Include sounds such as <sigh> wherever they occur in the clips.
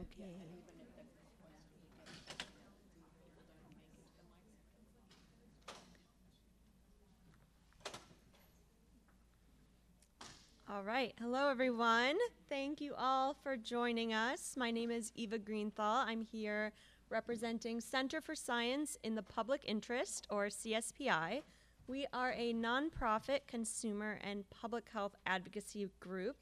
Okay. All right. Hello, everyone. Thank you all for joining us. My name is Eva Greenthal. I'm here representing Center for Science in the Public Interest, or CSPI. We are a nonprofit consumer and public health advocacy group.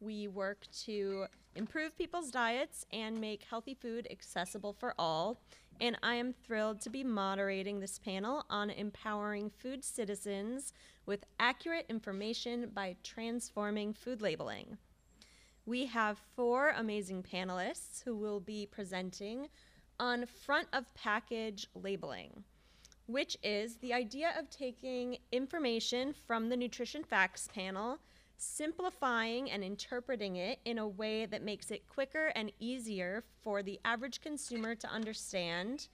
We work to improve people's diets and make healthy food accessible for all. And I am thrilled to be moderating this panel on empowering food citizens with accurate information by transforming food labeling. We have four amazing panelists who will be presenting on front of package labeling, which is the idea of taking information from the nutrition facts panel, simplifying and interpreting it in a way that makes it quicker and easier for the average consumer to understand,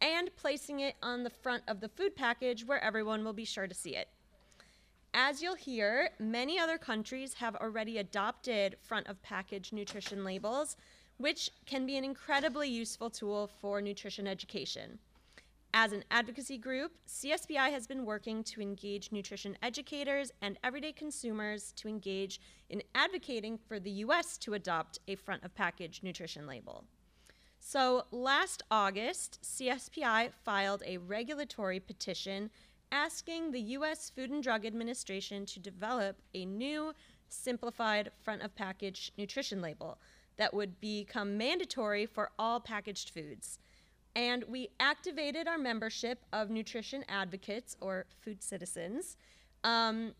and placing it on the front of the food package where everyone will be sure to see it. As you'll hear, many other countries have already adopted front of package nutrition labels, which can be an incredibly useful tool for nutrition education. As an advocacy group, CSPI has been working to engage nutrition educators and everyday consumers to engage in advocating for the US to adopt a front of package nutrition label. So last August, CSPI filed a regulatory petition asking the U.S. Food and Drug Administration to develop a new simplified front of package nutrition label that would become mandatory for all packaged foods. And we activated our membership of nutrition advocates or food citizens. Um,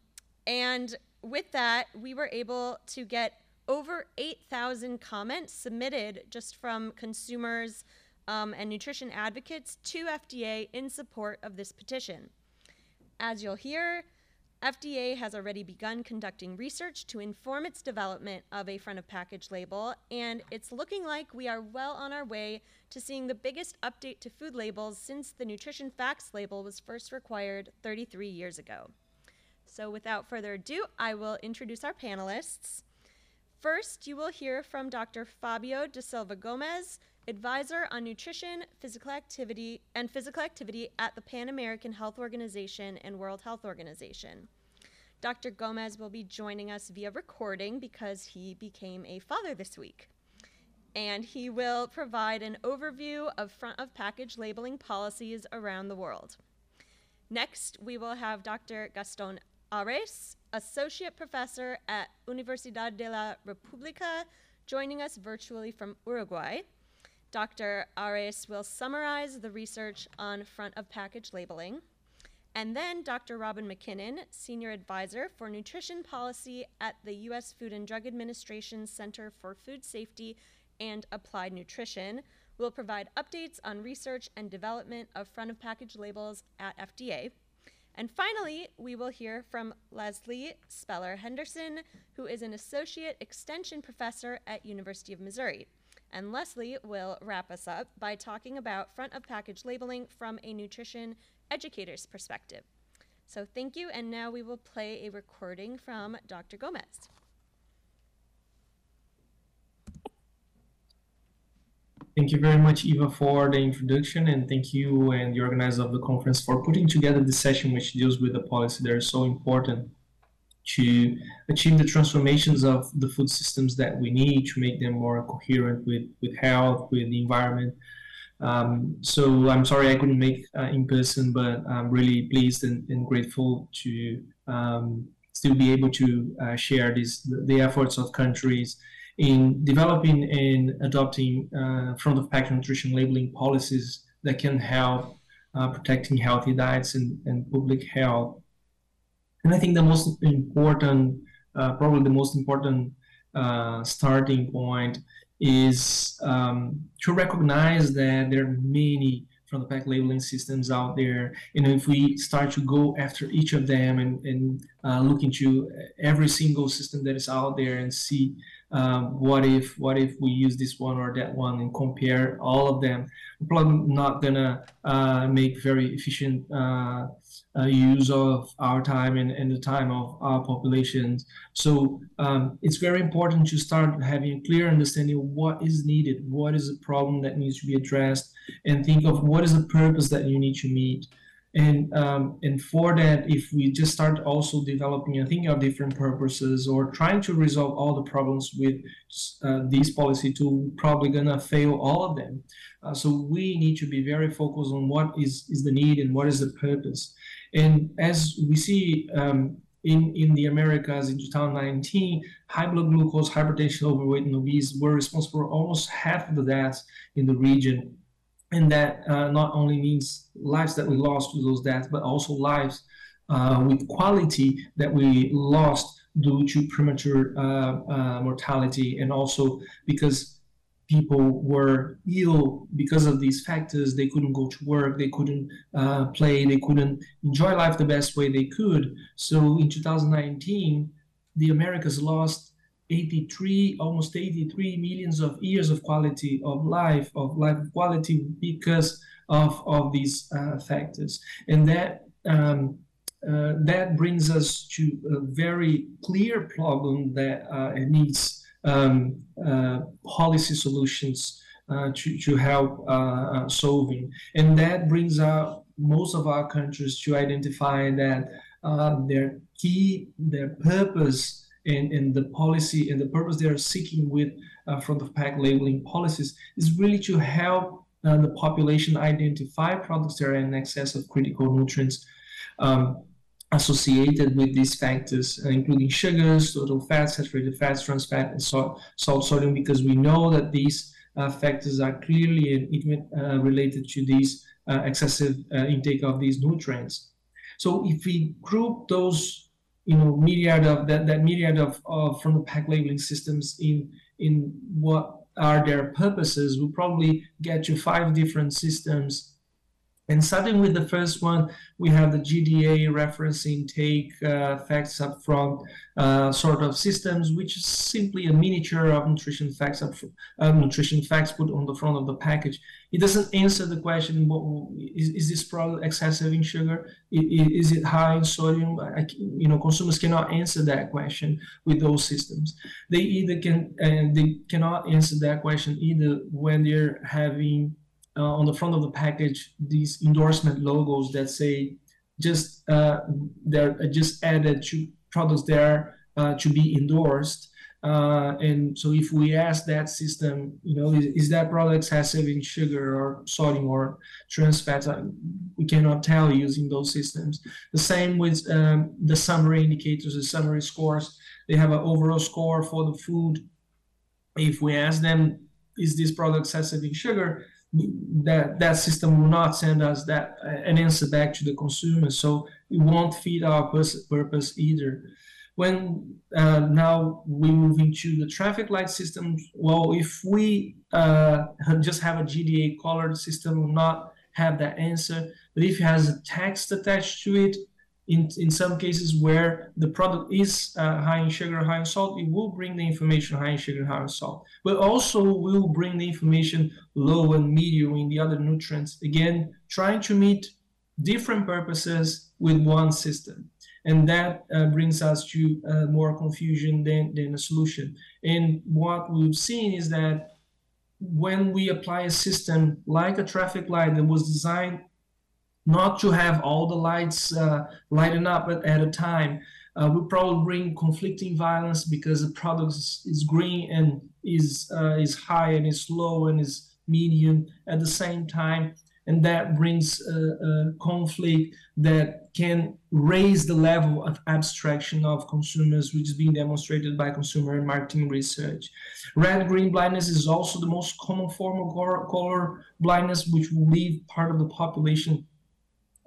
and with that, we were able to get over 8,000 comments submitted just from consumers um, and nutrition advocates to FDA in support of this petition. As you'll hear, FDA has already begun conducting research to inform its development of a front of package label, and it's looking like we are well on our way to seeing the biggest update to food labels since the nutrition facts label was first required 33 years ago. So without further ado, I will introduce our panelists. First, you will hear from Dr. Fabio da Silva Gomes, advisor on nutrition, physical activity, and physical activity at the Pan American Health Organization and World Health Organization. Dr. Gomes will be joining us via recording because he became a father this week. And he will provide an overview of front of package labeling policies around the world. Next, we will have Dr. Gaston Ares, Associate Professor at Universidad de la República, joining us virtually from Uruguay. Dr. Ares will summarize the research on front of package labeling. And then Dr. Robin McKinnon, Senior Advisor for Nutrition Policy at the U.S. Food and Drug Administration Center for Food Safety and Applied Nutrition, will provide updates on research and development of front of package labels at FDA. And finally, we will hear from Leslie Speller Henderson, who is an Associate Extension Professor at University of Missouri. And Leslie will wrap us up by talking about front of package labeling from a nutrition educator's perspective. So thank you, and now we will play a recording from Dr. Gomes. Thank you very much, Eva, for the introduction, and thank you and the organizer of the conference for putting together this session, which deals with the policy that is so important to achieve the transformations of the food systems that we need to make them more coherent with, with health, with the environment. Um, so I'm sorry I couldn't make uh, in person, but I'm really pleased and, and grateful to um, still be able to uh, share this, the, the efforts of countries in developing and adopting uh, front of pack nutrition labeling policies that can help uh, protecting healthy diets and, and public health. And I think the most important, uh, probably the most important uh, starting point is um, to recognize that there are many front of pack labeling systems out there. And if we start to go after each of them and, and uh, look into every single system that is out there and see um, what if what if we use this one or that one and compare all of them we're probably not gonna uh, make very efficient uh, uh, use of our time and, and the time of our populations. So um, it's very important to start having a clear understanding of what is needed, what is the problem that needs to be addressed, and think of what is the purpose that you need to meet. And um, and for that, if we just start also developing and thinking of different purposes or trying to resolve all the problems with uh, this policy tool, probably gonna fail all of them. Uh, so we need to be very focused on what is is the need and what is the purpose. And as we see um, in, in the Americas in 2019, high blood glucose, hypertension, overweight, and obese were responsible for almost half of the deaths in the region. And that uh, not only means lives that we lost with those deaths, but also lives uh, with quality that we lost due to premature uh, uh mortality, and also because people were ill because of these factors. They couldn't go to work, they couldn't uh, play, they couldn't enjoy life the best way they could. So in 2019, the Americas lost 83, almost 83 millions of years of quality of life, of life quality because of, of these uh, factors. And that um, uh, that brings us to a very clear problem that uh, needs um, uh, policy solutions uh, to, to help uh, solving. And that brings out most of our countries to identify that their key, their purpose and, and the policy and the purpose they are seeking with uh, front of pack labeling policies is really to help uh, the population identify products that are in excess of critical nutrients um, associated with these factors, uh, including sugars, total fats, saturated fats, trans fat, and salt, salt sodium, because we know that these uh, factors are clearly uh, related to these uh, excessive intake of these nutrients. So if we group those, you know, myriad of that, that myriad of, of from the pack labeling systems in in what are their purposes, we'll probably get to five different systems and starting with the first one, we have the GDA reference intake uh, facts up front uh, sort of systems, which is simply a miniature of nutrition facts up uh, nutrition facts put on the front of the package. It doesn't answer the question: is, is this product excessive in sugar? Is it high in sodium? I, you know, consumers cannot answer that question with those systems. They either can they cannot answer that question either when they're having uh, on the front of the package these endorsement logos that say just uh, they're just added to products there uh, to be endorsed. Uh, and so if we ask that system, you know, is, is that product excessive in sugar or sodium or trans fats? Uh, we cannot tell using those systems. The same with um, the summary indicators, the summary scores. They have an overall score for the food. If we ask them, is this product excessive in sugar? That that system will not send us that uh, an answer back to the consumer so it won't feed our purpose either. When uh, now we move into the traffic light system well if we uh, <laughs> just have a gda colored system will not have that answer but if it has a text attached to it in, in some cases where the product is uh, high in sugar, high in salt, it will bring the information high in sugar, high in salt. But also will bring the information low and medium in the other nutrients. Again, trying to meet different purposes with one system. And that uh, brings us to uh, more confusion than, than a solution. And what we've seen is that when we apply a system like a traffic light that was designed not to have all the lights uh, lighting up at, at a time. Uh, will probably bring conflicting violence because the product is, is green and is uh, is high and is low and is medium at the same time, and that brings a, a conflict that can raise the level of abstraction of consumers, which is being demonstrated by consumer and marketing research. Red-green blindness is also the most common form of color blindness, which will leave part of the population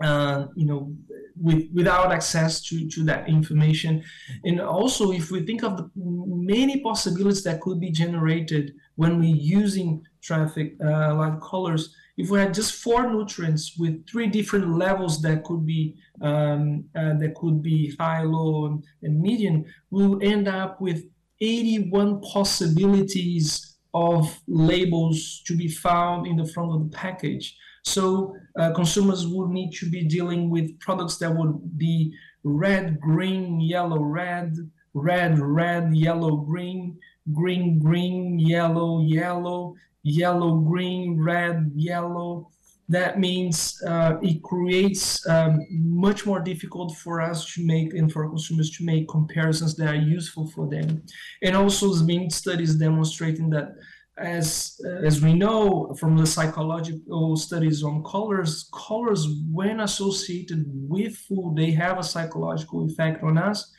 uh, you know, with, without access to, to that information. And also, if we think of the many possibilities that could be generated when we're using traffic uh, light colors, if we had just four nutrients with three different levels that could be um, uh, that could be high, low, and, and medium, we'll end up with 81 possibilities of labels to be found in the front of the package So uh, consumers would need to be dealing with products that would be red, green, yellow, red, red, red, yellow, green, green, green, yellow, yellow, yellow, green, red, yellow. That means uh, it creates um, much more difficult for us to make and for consumers to make comparisons that are useful for them. And also, there's been studies demonstrating that as as we know from the psychological studies on colors colors when associated with food they have a psychological effect on us.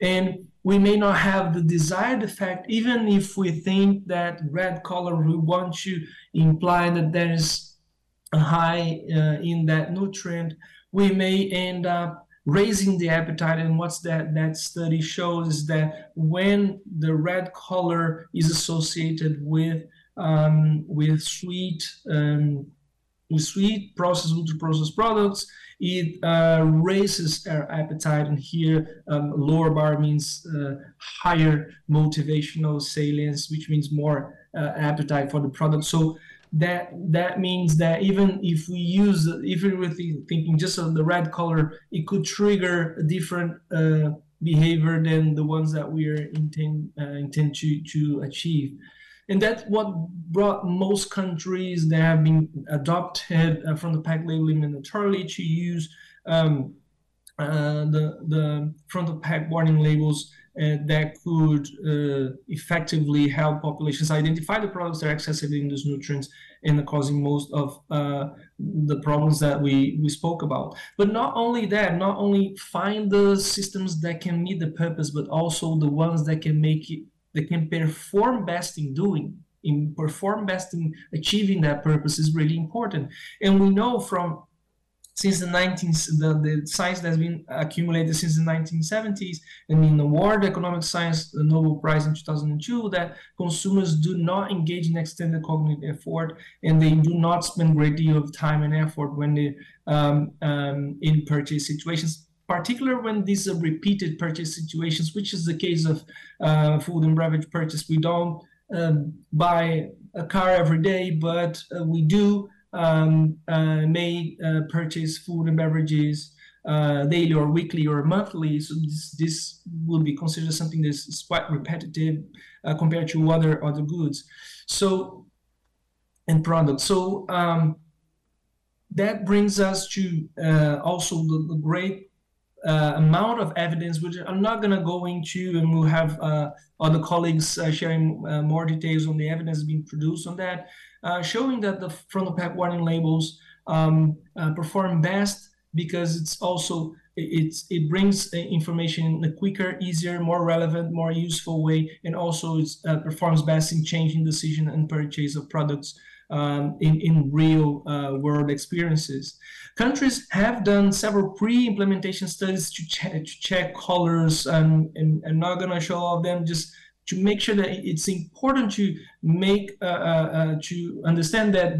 And we may not have the desired effect even if we think that red color we want to imply that there is a high uh, in that nutrient we may end up raising the appetite. And what's that that study shows is that when the red color is associated with um, with sweet um, with sweet processed ultra processed products it uh, raises our appetite. And here um, lower bar means uh, higher motivational salience which means more uh, appetite for the product. So that that means that even if we use even with thinking just of the red color it could trigger a different uh, behavior than the ones that we are intend uh, intend to to achieve. And that's what brought most countries that have been adopted uh, from the pack labeling mandatorily to use um, uh, the the front of pack warning labels that could uh, effectively help populations identify the products that are excessively in those nutrients and causing most of uh, the problems that we, we spoke about. But not only that, not only find the systems that can meet the purpose, but also the ones that can make it, that can perform best in doing in perform best in achieving that purpose is really important. And we know from since the 19th, the, the science that's been accumulated since the 1970s, and in the World Economic Science the Nobel Prize in 2002, that consumers do not engage in extended cognitive effort, and they do not spend great deal of time and effort when they um, um, in purchase situations particularly when these are repeated purchase situations, which is the case of uh, food and beverage purchase. We don't um, buy a car every day, but uh, we do um, uh, may uh, purchase food and beverages uh, daily or weekly or monthly. So this, this will be considered something that's quite repetitive compared to other other goods. So and products. So um, that brings us to also the, the great uh, amount of evidence, which I'm not going to go into, and we'll have uh, other colleagues uh, sharing more details on the evidence being produced on that, showing that the front of pack warning labels um, uh, perform best because it's also it's it brings information in a quicker, easier, more relevant, more useful way, and also it performs best in changing decision and purchase of products um, in, in real uh, world experiences. Countries have done several pre-implementation studies to, check, to check colors and, and I'm not gonna show all of them just to make sure that it's important to make uh, uh, uh, to understand that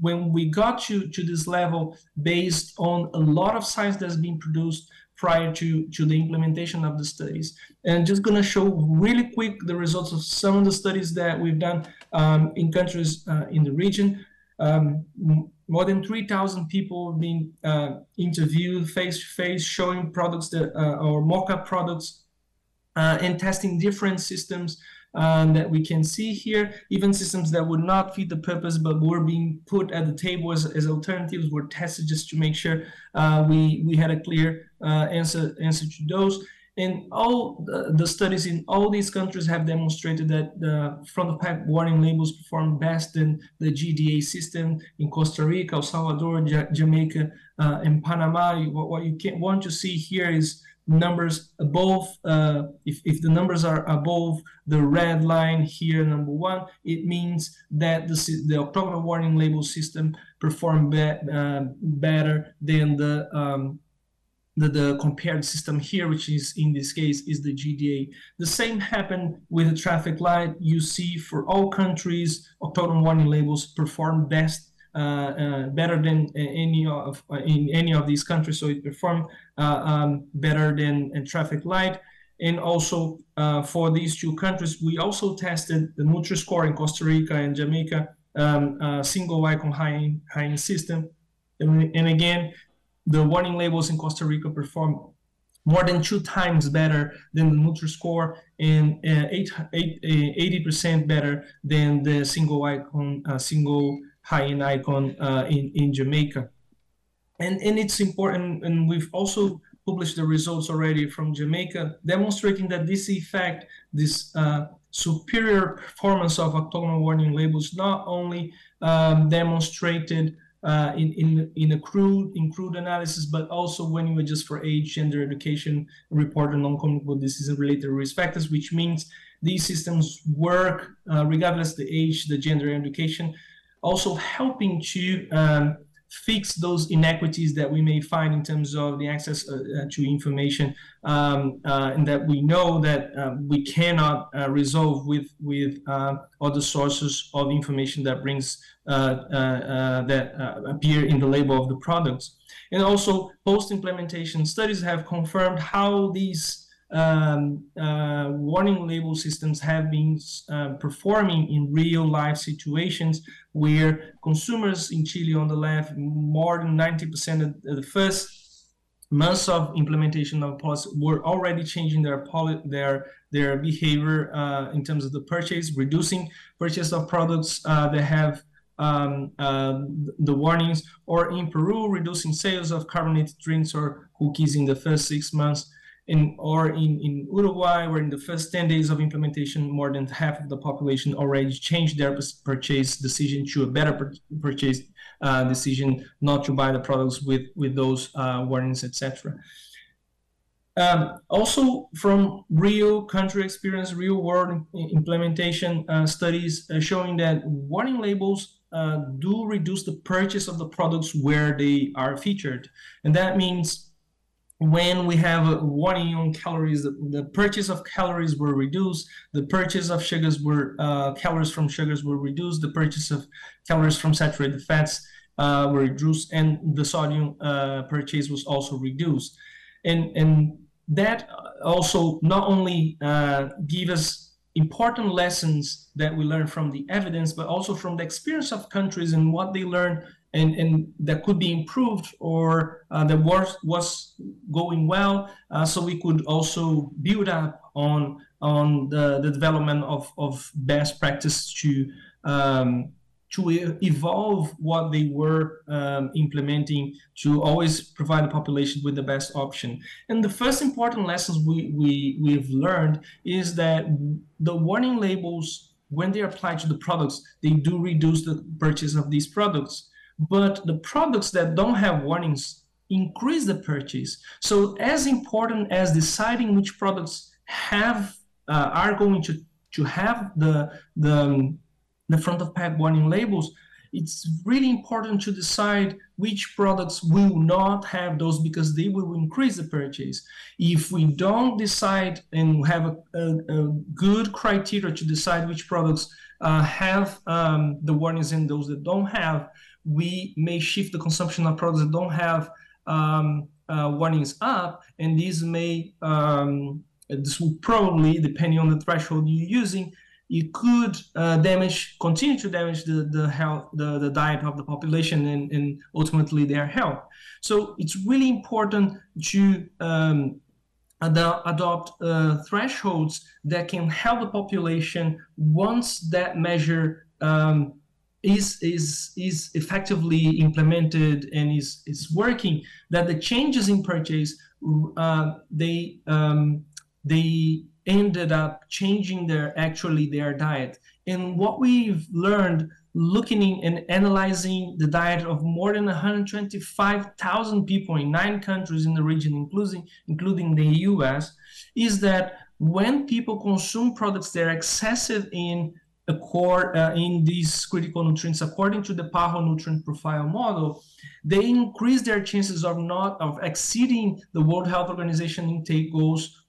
when we got to, to this level based on a lot of science that's been produced prior to, to the implementation of the studies. And just going to show really quick the results of some of the studies that we've done um, in countries uh, in the region. Um, more than 3,000 people being uh, interviewed face to face, showing products that uh, or mock-up products uh, and testing different systems um, that we can see here. Even systems that would not fit the purpose but were being put at the table as, as alternatives were tested just to make sure uh, we, we had a clear uh, answer, answer to those. And all the, studies in all these countries have demonstrated that the front of pack warning labels perform best in the GDA system in Costa Rica, El Salvador, Jamaica, uh, and Panama. What, what you can, want to see here is numbers above, uh, if, if the numbers are above the red line here, number one, it means that the, the octagonal warning label system performed be, uh, better than the, um, the, the compared system here, which is in this case is the GDA. The same happened with the traffic light. You see for all countries, octagonal warning labels perform best better than any of uh, in any of these countries. So it performed um, better than traffic light. And also for these two countries, we also tested the Nutri-Score in Costa Rica and Jamaica um, uh, single icon high high system. And, and again, the warning labels in Costa Rica perform more than two times better than the Nutri-Score and uh, eight, eight, 80% uh, better than the single icon, uh, single high-end icon uh, in, in Jamaica. And, and it's important, and we've also published the results already from Jamaica, demonstrating that this effect, this uh, superior performance of octagonal warning labels, not only um, demonstrated uh, in, in, in a crude, in crude analysis, but also when you adjust for age, gender, education, report on non-communicable disease-related risk factors, which means these systems work uh, regardless the age, the gender, education, also helping to um, fix those inequities that we may find in terms of the access uh, uh to information um, uh, and that we know that uh, we cannot uh, resolve with with uh, other sources of information that brings that appear in the label of the products. And also post implementation studies have confirmed how these um, uh, warning label systems have been uh, performing in real life situations where consumers in Chile on the left, more than 90% of the first months of implementation of policy were already changing their their their behavior uh, in terms of the purchase, reducing purchase of products uh, that have um, uh, the warnings, or in Peru, reducing sales of carbonated drinks or cookies in the first six months in or in, in Uruguay, where in the first 10 days of implementation, more than half of the population already changed their purchase decision to a better purchase uh, decision, not to buy the products with, with those uh, warnings, etc. Um, also, from real country experience, real world implementation uh, studies uh, showing that warning labels uh, do reduce the purchase of the products where they are featured. And that means when we have warning on calories, the, the, purchase of calories were reduced, the purchase of sugars were uh, calories from sugars were reduced, the purchase of calories from saturated fats uh, were reduced, and the sodium uh, purchase was also reduced, and and that also not only uh, give us important lessons that we learn from the evidence, but also from the experience of countries and what they learn and, and that could be improved or uh, that was, was going well. Uh, so we could also build up on, on the, the development of, of best practice to, um, to evolve what they were um, implementing to always provide the population with the best option. And the first important lessons we, we, we've learned is that the warning labels, when they apply to the products, they do reduce the purchase of these products but the products that don't have warnings increase the purchase. So as important as deciding which products have uh, are going to to have the the the front of pack warning labels, it's really important to decide which products will not have those because they will increase the purchase. If we don't decide and have a, a, a good criteria to decide which products uh, have um, the warnings and those that don't have, we may shift the consumption of products that don't have um, uh, warnings up, and these may um, this will probably, depending on the threshold you're using, it could uh, damage, continue to damage the, the health, the, the diet of the population and, and ultimately their health. So it's really important to um, ad- adopt uh, thresholds that can help the population once that measure um, is is is effectively implemented and is is working that the changes in purchase uh, they um, they ended up changing their actually their diet. And what we've learned looking and analyzing the diet of more than 125,000 people in nine countries in the region including including the US is that when people consume products that are excessive in core uh, in these critical nutrients according to the PAHO nutrient profile model, they increase their chances of not of exceeding the World Health Organization intake goals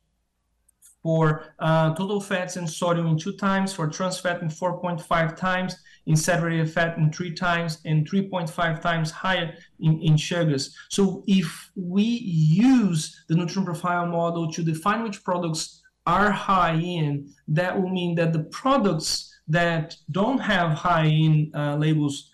for uh, total fats and sodium in two times, for trans fat in 4.5 times, in saturated fat in three times, and 3.5 times higher in, in sugars. So if we use the nutrient profile model to define which products are high in, that will mean that the products that don't have high in uh, labels,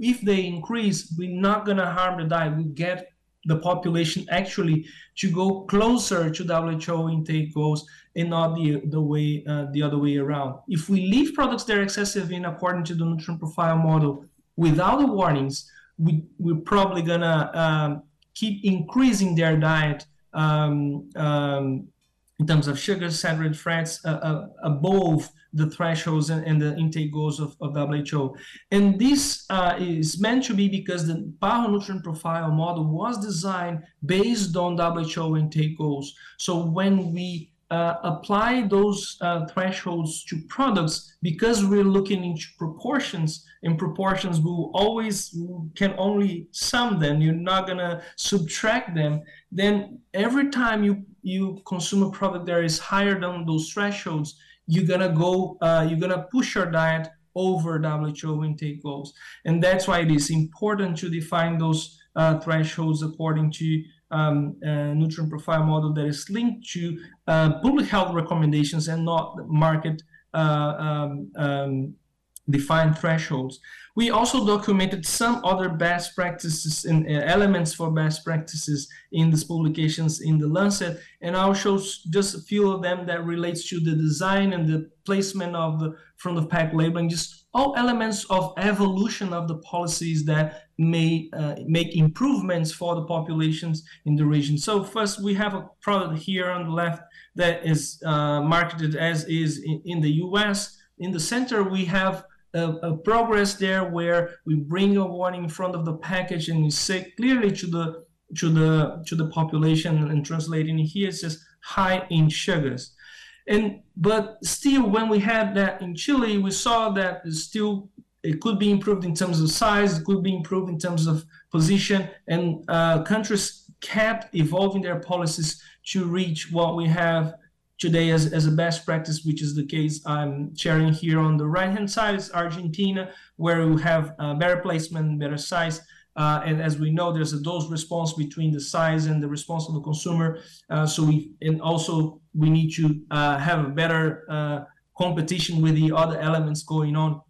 if they increase, we're not going to harm the diet. We get the population actually to go closer to WHO intake goals and not the the way uh, the other way around. If we leave products that are excessive in according to the nutrient profile model without the warnings, we we're probably gonna um, keep increasing their diet um, um, in terms of sugar, saturated fats uh, uh, above the thresholds and, and, the intake goals of, of WHO. And this uh, is meant to be because the PAHO nutrient profile model was designed based on WHO intake goals. So when we uh, apply those uh, thresholds to products because we're looking into proportions and proportions will always can only sum them. You're not to subtract them. Then every time you you consume a product that is higher than those thresholds you're to go uh, you're to push your diet over WHO intake goals. And that's why it is important to define those uh, thresholds according to um, uh, nutrient profile model that is linked to uh, public health recommendations and not market uh, um, um, defined thresholds. We also documented some other best practices and uh, elements for best practices in these publications in the Lancet, and I'll show just a few of them that relates to the design and the placement of the front of pack labeling, just all elements of evolution of the policies that may uh, make improvements for the populations in the region. So first, we have a product here on the left that is uh, marketed as is in, in, the U.S. In the center, we have a, a, progress there where we bring a warning in front of the package and we say clearly to the to the to the population and translating here it says high in sugars. And but still, when we had that in Chile, we saw that still it could be improved in terms of size, it could be improved in terms of position, and uh, countries kept evolving their policies to reach what we have today as, as a best practice, which is the case I'm sharing here on the right hand side is Argentina, where we have uh, better placement, better size. Uh, and as we know, there's a dose response between the size and the response of the consumer. Uh, so we and also we need to uh, have a better uh, competition with the other elements going on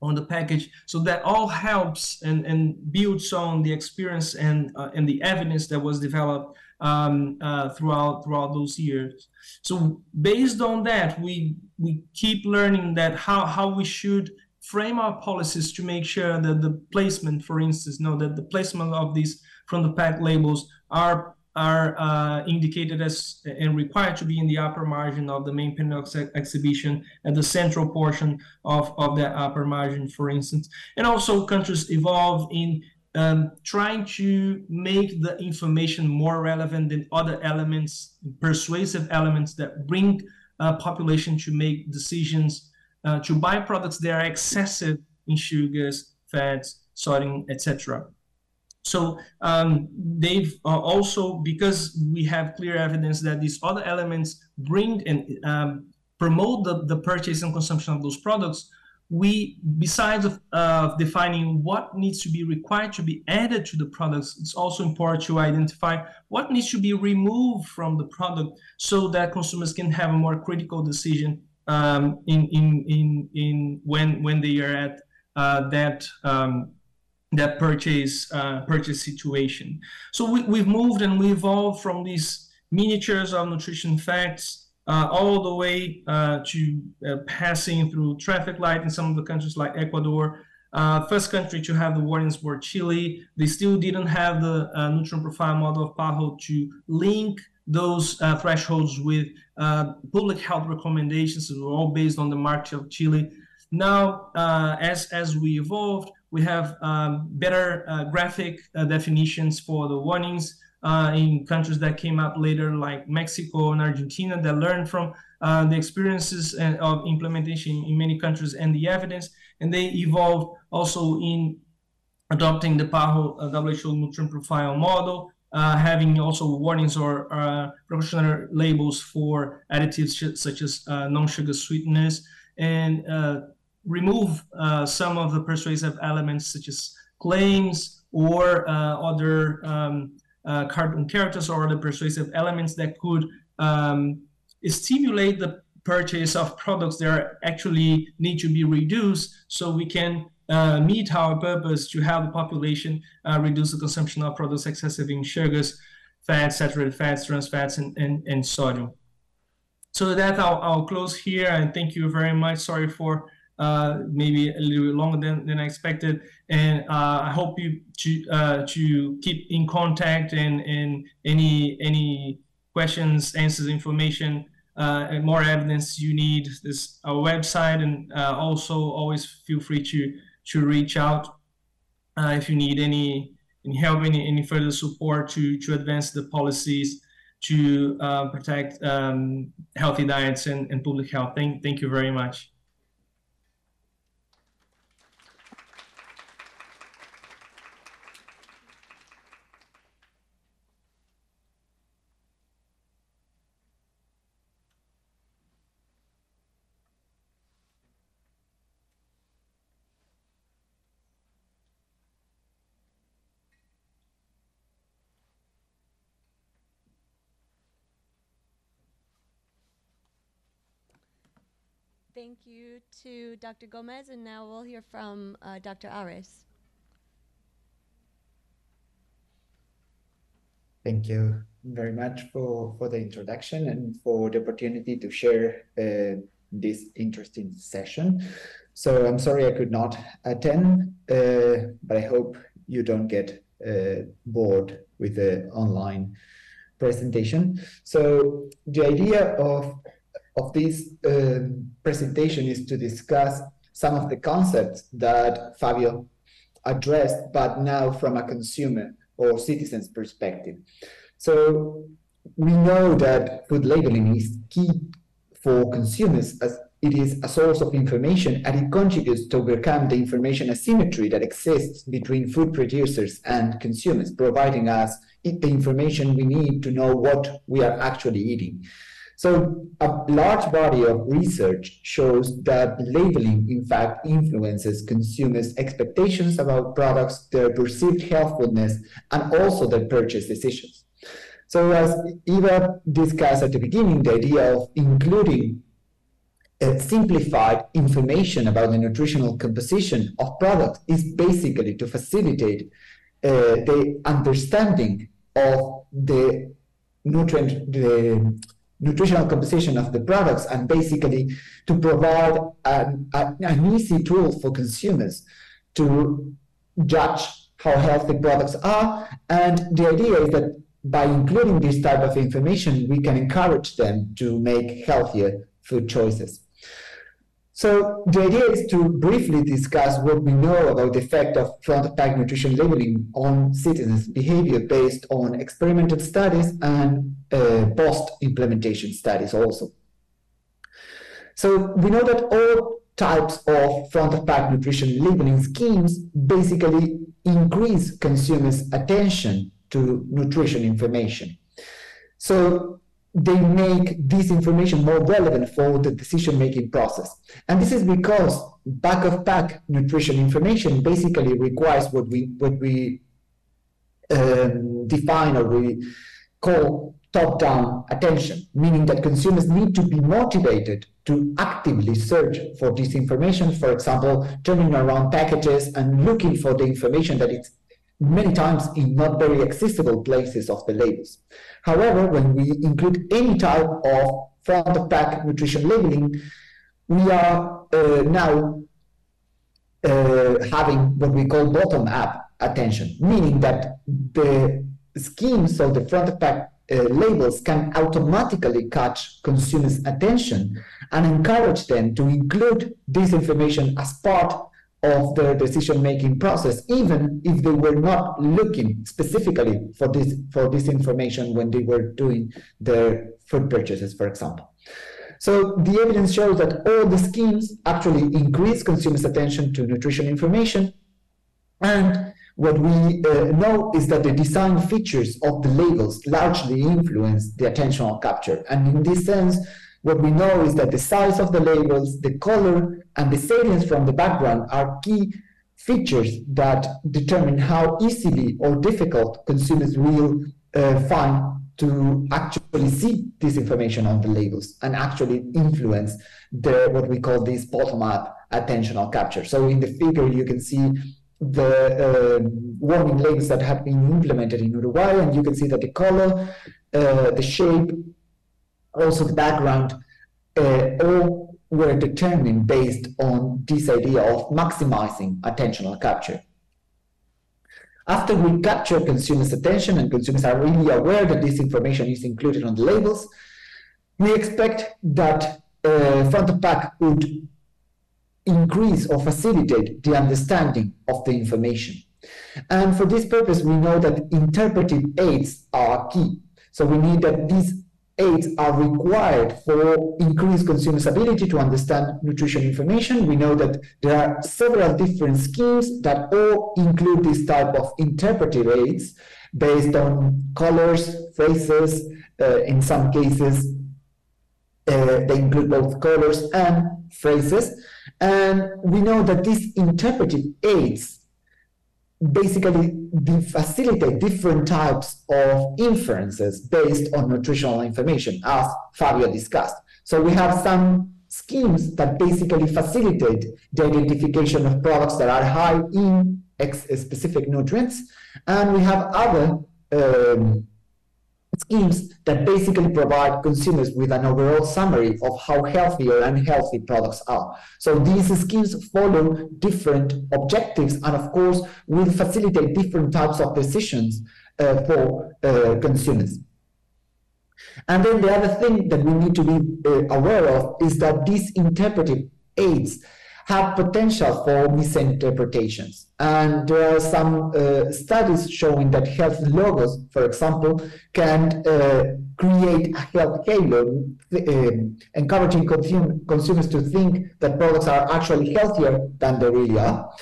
on the package. So that all helps and, and builds on the experience and uh, and the evidence that was developed um, uh, throughout throughout those years. So based on that, we we keep learning that how how we should frame our policies to make sure that the placement, for instance, know that the placement of these from the pack labels are are uh, indicated as and required to be in the upper margin of the main panel ex exhibition at the central portion of, of that upper margin, for instance. And also countries evolve in um, trying to make the information more relevant than other elements, persuasive elements that bring uh, population to make decisions uh, to buy products that are excessive in sugars, fats, sodium, etc. So um, they've uh, also, because we have clear evidence that these other elements bring and um, promote the, the purchase and consumption of those products, we, besides of, defining what needs to be required to be added to the products, it's also important to identify what needs to be removed from the product so that consumers can have a more critical decision um, in, in, in, in when, when they are at uh, that um, that purchase uh, purchase situation. So we, we've moved and we evolved from these miniatures of nutrition facts uh, all the way uh, to uh, passing through traffic light in some of the countries like Ecuador. Uh, first country to have the warnings were Chile. They still didn't have the uh, nutrient profile model of PAHO to link those thresholds with public health recommendations. So were all based on the march of Chile. Now, as as we evolved, we have um, better uh, graphic uh, definitions for the warnings uh, in countries that came up later, like Mexico and Argentina, that learned from uh, the experiences of implementation in many countries and the evidence. And they evolved also in adopting the PAHO uh, WHO nutrient profile model, uh, having also warnings or uh, precautionary labels for additives such as uh, non-sugar sweeteners and remove uh, some of the persuasive elements such as claims or uh, other um, uh, cartoon characters or other persuasive elements that could um, stimulate the, purchase of products that actually need to be reduced so we can uh, meet our purpose to have the population uh, reduce the consumption of products excessive in sugars, fats, saturated fats, trans fats, and, and, and sodium. So that I'll, I'll close here and thank you very much. Sorry for uh, maybe a little bit longer than, than I expected. And uh, I hope you to uh, to keep in contact and, and any any questions, answers, information, uh, and more evidence you need. This our website, and uh, also always feel free to to reach out uh, if you need any any help, any any further support to to advance the policies to protect um, healthy diets and, and public health. Thank thank you very much. Thank you to Dr. Gomes, and now we'll hear from uh, Dr. Ares. Thank you very much for, for the introduction and for the opportunity to share uh, this interesting session. So I'm sorry I could not attend, uh, but I hope you don't get uh, bored with the online presentation. So the idea of of this um, presentation is to discuss some of the concepts that Fabio addressed, but now from a consumer or citizen's perspective. So we know that food labeling is key for consumers as it is a source of information and it contributes to overcome the information asymmetry that exists between food producers and consumers, providing us the information we need to know what we are actually eating. So a large body of research shows that labeling, in fact, influences consumers' expectations about products, their perceived healthfulness, and also their purchase decisions. So as Eva discussed at the beginning, the idea of including simplified information about the nutritional composition of products is basically to facilitate uh, the understanding of the nutrient, the nutritional composition of the products and basically to provide an, an easy tool for consumers to judge how healthy products are. And the idea is that by including this type of information, we can encourage them to make healthier food choices. So the idea is to briefly discuss what we know about the effect of front-of-pack nutrition labeling on citizens' behavior based on experimental studies and uh, post-implementation studies also. So we know that all types of front-of-pack nutrition labeling schemes basically increase consumers' attention to nutrition information. So they make this information more relevant for the decision-making process. And this is because back of pack nutrition information basically requires what we what we um, define or we call top-down attention, meaning that consumers need to be motivated to actively search for this information, for example, turning around packages and looking for the information that it's many times in not very accessible places of the labels. However, when we include any type of front of pack nutrition labeling, we are uh, now uh, having what we call bottom up attention, meaning that the schemes of the front of pack uh, labels can automatically catch consumers' attention and encourage them to include this information as part of their decision-making process, even if they were not looking specifically for this for this information when they were doing their food purchases, for example. So the evidence shows that all the schemes actually increase consumers' attention to nutrition information. And what we uh, know is that the design features of the labels largely influence the attentional capture. And in this sense, what we know is that the size of the labels, the color, and the salience from the background are key features that determine how easily or difficult consumers will uh, find to actually see this information on the labels and actually influence the what we call this bottom-up attentional capture. So in the figure, you can see the uh, warning labels that have been implemented in Uruguay, and you can see that the color, uh, the shape, also the background, uh, all were determined based on this idea of maximizing attentional capture. After we capture consumers' attention and consumers are really aware that this information is included on the labels, we expect that uh, front of pack would increase or facilitate the understanding of the information. And for this purpose, we know that interpretive aids are key. So we need that these aids are required for increased consumers' ability to understand nutrition information. We know that there are several different schemes that all include this type of interpretive aids based on colors, phrases, uh, in some cases, uh, they include both colors and phrases. And we know that these interpretive aids basically facilitate different types of inferences based on nutritional information, as Fabio discussed. So we have some schemes that basically facilitate the identification of products that are high in specific nutrients, and we have other um, schemes that basically provide consumers with an overall summary of how healthy or unhealthy products are. So these schemes follow different objectives and of course will facilitate different types of decisions uh, for uh, consumers. And then the other thing that we need to be uh, aware of is that these interpretive aids have potential for misinterpretations. And there are some uh, studies showing that health logos, for example, can uh, create a health halo, uh, encouraging consum consumers to think that products are actually healthier than they really are.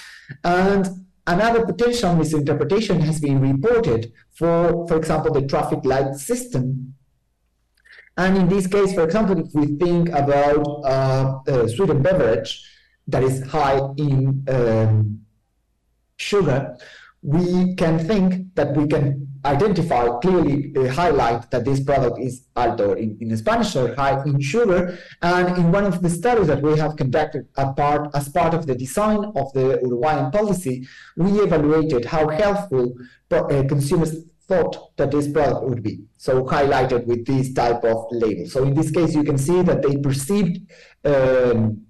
And another potential misinterpretation has been reported for, for example, the traffic light system and in this case, for example, if we think about uh, a sweetened beverage, that is high in um, sugar, we can think that we can identify clearly uh, highlight that this product is alto in, in Spanish or high in sugar. And in one of the studies that we have conducted part, as part of the design of the Uruguayan policy, we evaluated how helpful uh, consumers thought that this product would be. So highlighted with this type of label. So in this case, you can see that they perceived um,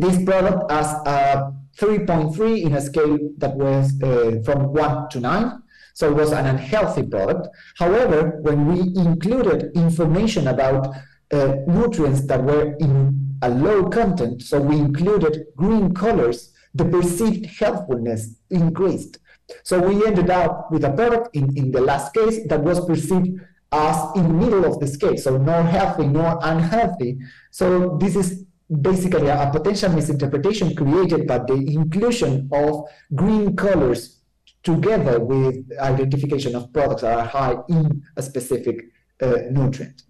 this product as a 3.3 in a scale that was uh, from 1 to 9. So it was an unhealthy product. However, when we included information about uh, nutrients that were in a low content, so we included green colors, the perceived healthfulness increased. So we ended up with a product in, in the last case that was perceived as in the middle of the scale, so nor healthy nor unhealthy. So this is basically a, potential misinterpretation created by the inclusion of green colors together with identification of products that are high in a specific uh, nutrient.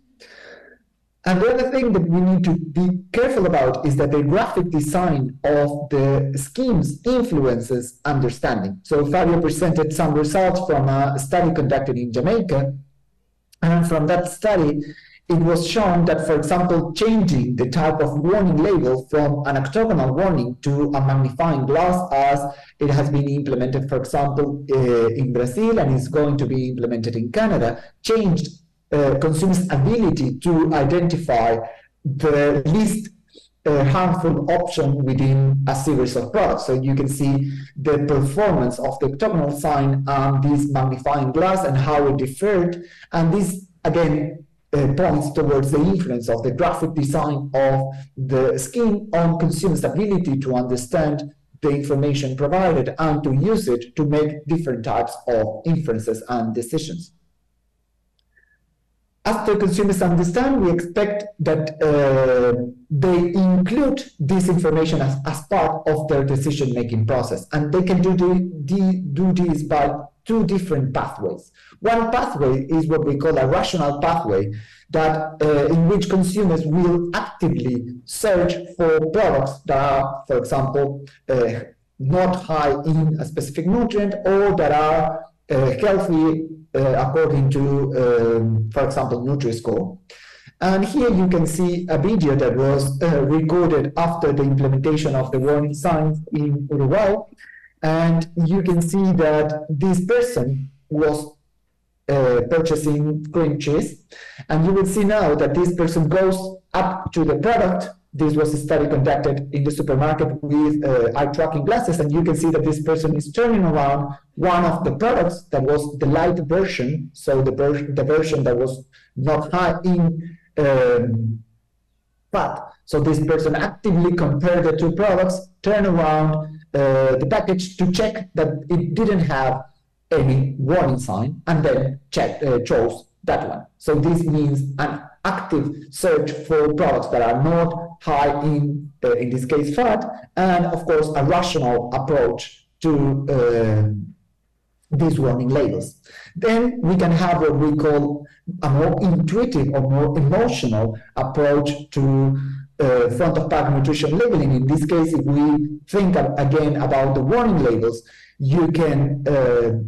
And the other thing that we need to be careful about is that the graphic design of the schemes influences understanding. So Fabio presented some results from a study conducted in Jamaica. And from that study, it was shown that, for example, changing the type of warning label from an octagonal warning to a magnifying glass as it has been implemented, for example, uh, in Brazil and is going to be implemented in Canada, changed uh, consumers' ability to identify the least uh, harmful option within a series of products. So you can see the performance of the octagonal sign and this magnifying glass and how it differed. And this, again, uh, points towards the influence of the graphic design of the scheme on consumers' ability to understand the information provided and to use it to make different types of inferences and decisions. After consumers understand, we expect that uh, they include this information as, as part of their decision-making process. And they can do, the, do this by two different pathways. One pathway is what we call a rational pathway, that uh, in which consumers will actively search for products that are, for example, uh, not high in a specific nutrient or that are uh, healthy according to, um, for example, Nutri-Score. And here you can see a video that was uh, recorded after the implementation of the warning signs in Uruguay. And you can see that this person was uh, purchasing cream cheese. And you will see now that this person goes up to the product. This was a study conducted in the supermarket with uh, eye tracking glasses. And you can see that this person is turning around one of the products that was the light version. So the, ver the version that was not high in um, but so this person actively compared the two products, turn around uh, the package to check that it didn't have any warning sign, and then check uh, chose that one. So this means an active search for products that are not high in, in this case, fat, and of course a rational approach to uh, these warning labels. Then we can have what we call a more intuitive or more emotional approach to uh, front of pack nutrition labeling. In this case, if we think again about the warning labels, you can uh,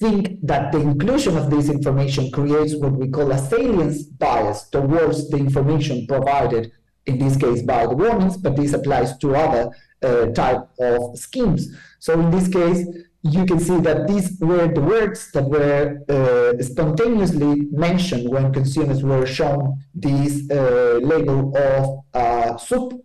think that the inclusion of this information creates what we call a salience bias towards the information provided, in this case by the warnings, but this applies to other uh, type of schemes. So in this case, you can see that these were the words that were uh, spontaneously mentioned when consumers were shown this uh, label of soup.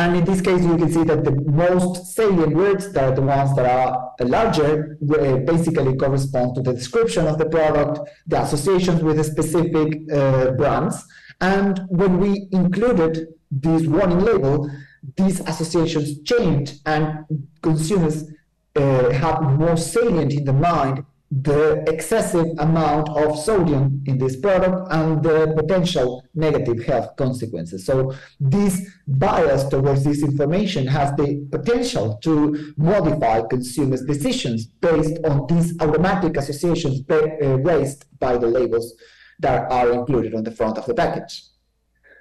And in this case, you can see that the most salient words, that are the ones that are larger, uh, basically correspond to the description of the product, the associations with the specific uh, brands. And when we included this warning label, these associations changed and consumers uh, have more salient in the mind the excessive amount of sodium in this product and the potential negative health consequences. So this bias towards this information has the potential to modify consumers' decisions based on these automatic associations uh, raised by the labels that are included on the front of the package.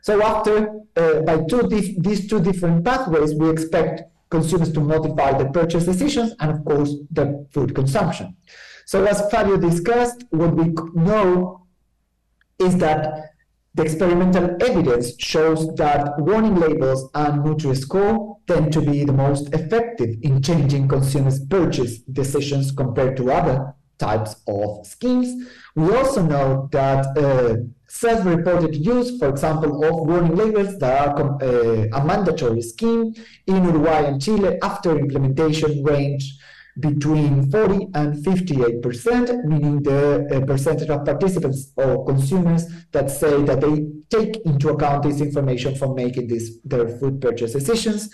So after, uh, by two these two different pathways, we expect consumers to modify their purchase decisions and, of course, their food consumption. So as Fabio discussed, what we know is that the experimental evidence shows that warning labels and Nutri-Score tend to be the most effective in changing consumers' purchase decisions compared to other types of schemes. We also know that uh, self-reported use, for example, of warning labels that are uh, a mandatory scheme in Uruguay and Chile after implementation range between 40 and 58 percent, meaning the uh, percentage of participants or consumers that say that they take into account this information for making this, their food purchase decisions.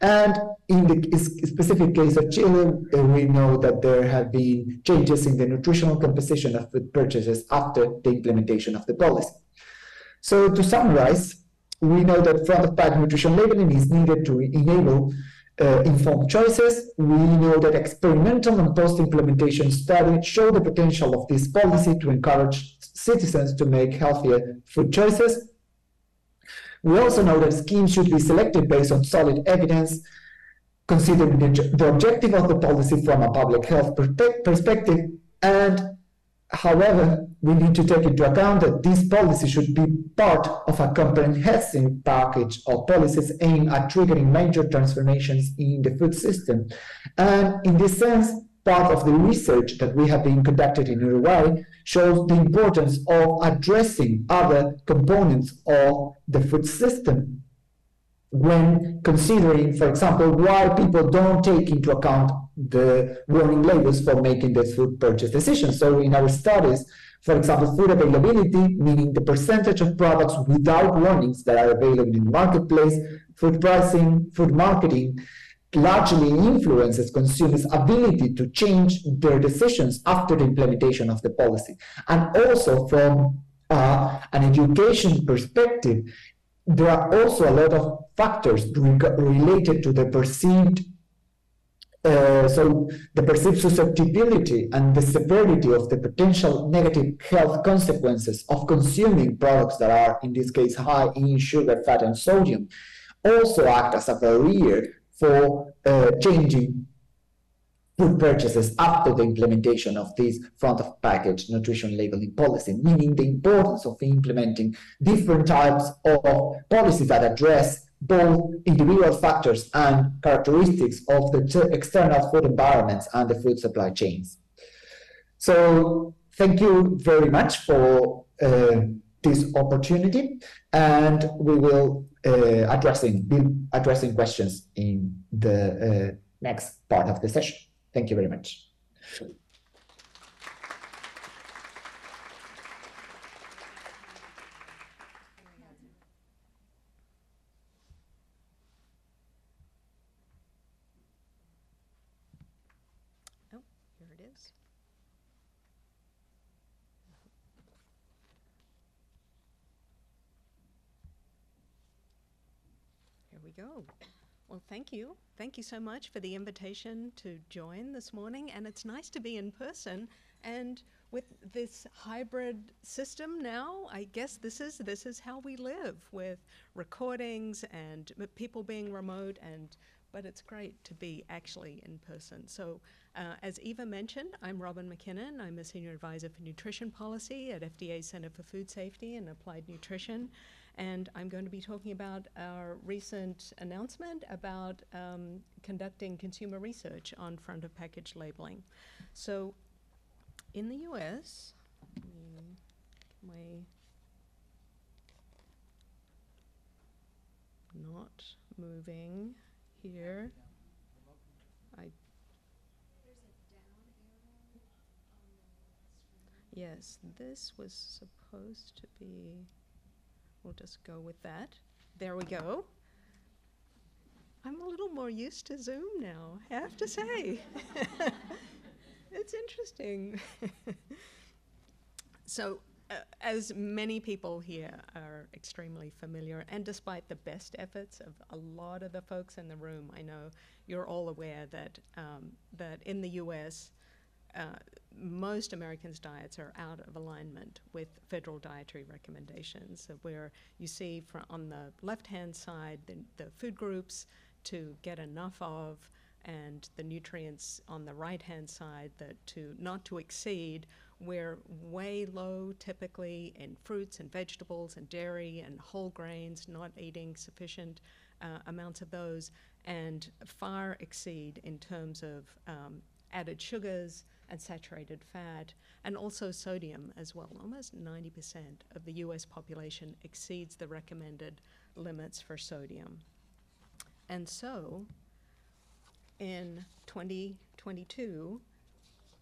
And in the specific case of Chile, uh, we know that there have been changes in the nutritional composition of food purchases after the implementation of the policy. So to summarize, we know that front-of-pack nutrition labeling is needed to enable uh, informed choices. We know that experimental and post-implementation studies show the potential of this policy to encourage citizens to make healthier food choices. We also know that schemes should be selected based on solid evidence, considering the, the objective of the policy from a public health perspective. And however, we need to take into account that this policy should be part of a comprehensive package of policies aimed at triggering major transformations in the food system. And in this sense, part of the research that we have been conducted in Uruguay shows the importance of addressing other components of the food system when considering, for example, why people don't take into account the warning labels for making the food purchase decisions. So in our studies, for example, food availability, meaning the percentage of products without warnings that are available in the marketplace, food pricing, food marketing, largely influences consumers' ability to change their decisions after the implementation of the policy. And also from uh, an education perspective, there are also a lot of factors related to the perceived uh, so the perceived susceptibility and the severity of the potential negative health consequences of consuming products that are, in this case, high in sugar, fat, and sodium also act as a barrier for uh, changing food purchases after the implementation of this front of package nutrition labeling policy, meaning the importance of implementing different types of policies that address both individual factors and characteristics of the external food environments and the food supply chains. So thank you very much for uh, this opportunity, and we will uh, addressing be addressing questions in the uh, next part of the session. Thank you very much. Oh, here it is. Here we go. Well, thank you. Thank you so much for the invitation to join this morning. And it's nice to be in person. And with this hybrid system now, I guess this is this is how we live with recordings and people being remote and but it's great to be actually in person. So, uh, as Eva mentioned, I'm Robin McKinnon. I'm a senior advisor for nutrition policy at FDA Center for Food Safety and Applied Nutrition and I'm going to be talking about our recent announcement about um, conducting consumer research on front of package labeling. So, in the US, my not moving here. I Yes, this was supposed to be We'll just go with that. There we go. I'm a little more used to Zoom now, I have to say. <laughs> it's interesting. <laughs> so, uh, as many people here are extremely familiar, and despite the best efforts of a lot of the folks in the room, I know you're all aware that um, that in the U.S. Uh, most Americans' diets are out of alignment with federal dietary recommendations, where you see on the left hand side the, the, food groups to get enough of, and the nutrients on the right hand side that to not to exceed. We're way low typically in fruits and vegetables and dairy and whole grains, not eating sufficient uh, amounts of those, and far exceed in terms of um, added sugars and saturated fat, and also sodium as well. Almost 90% of the US population exceeds the recommended limits for sodium. And so, in 2022,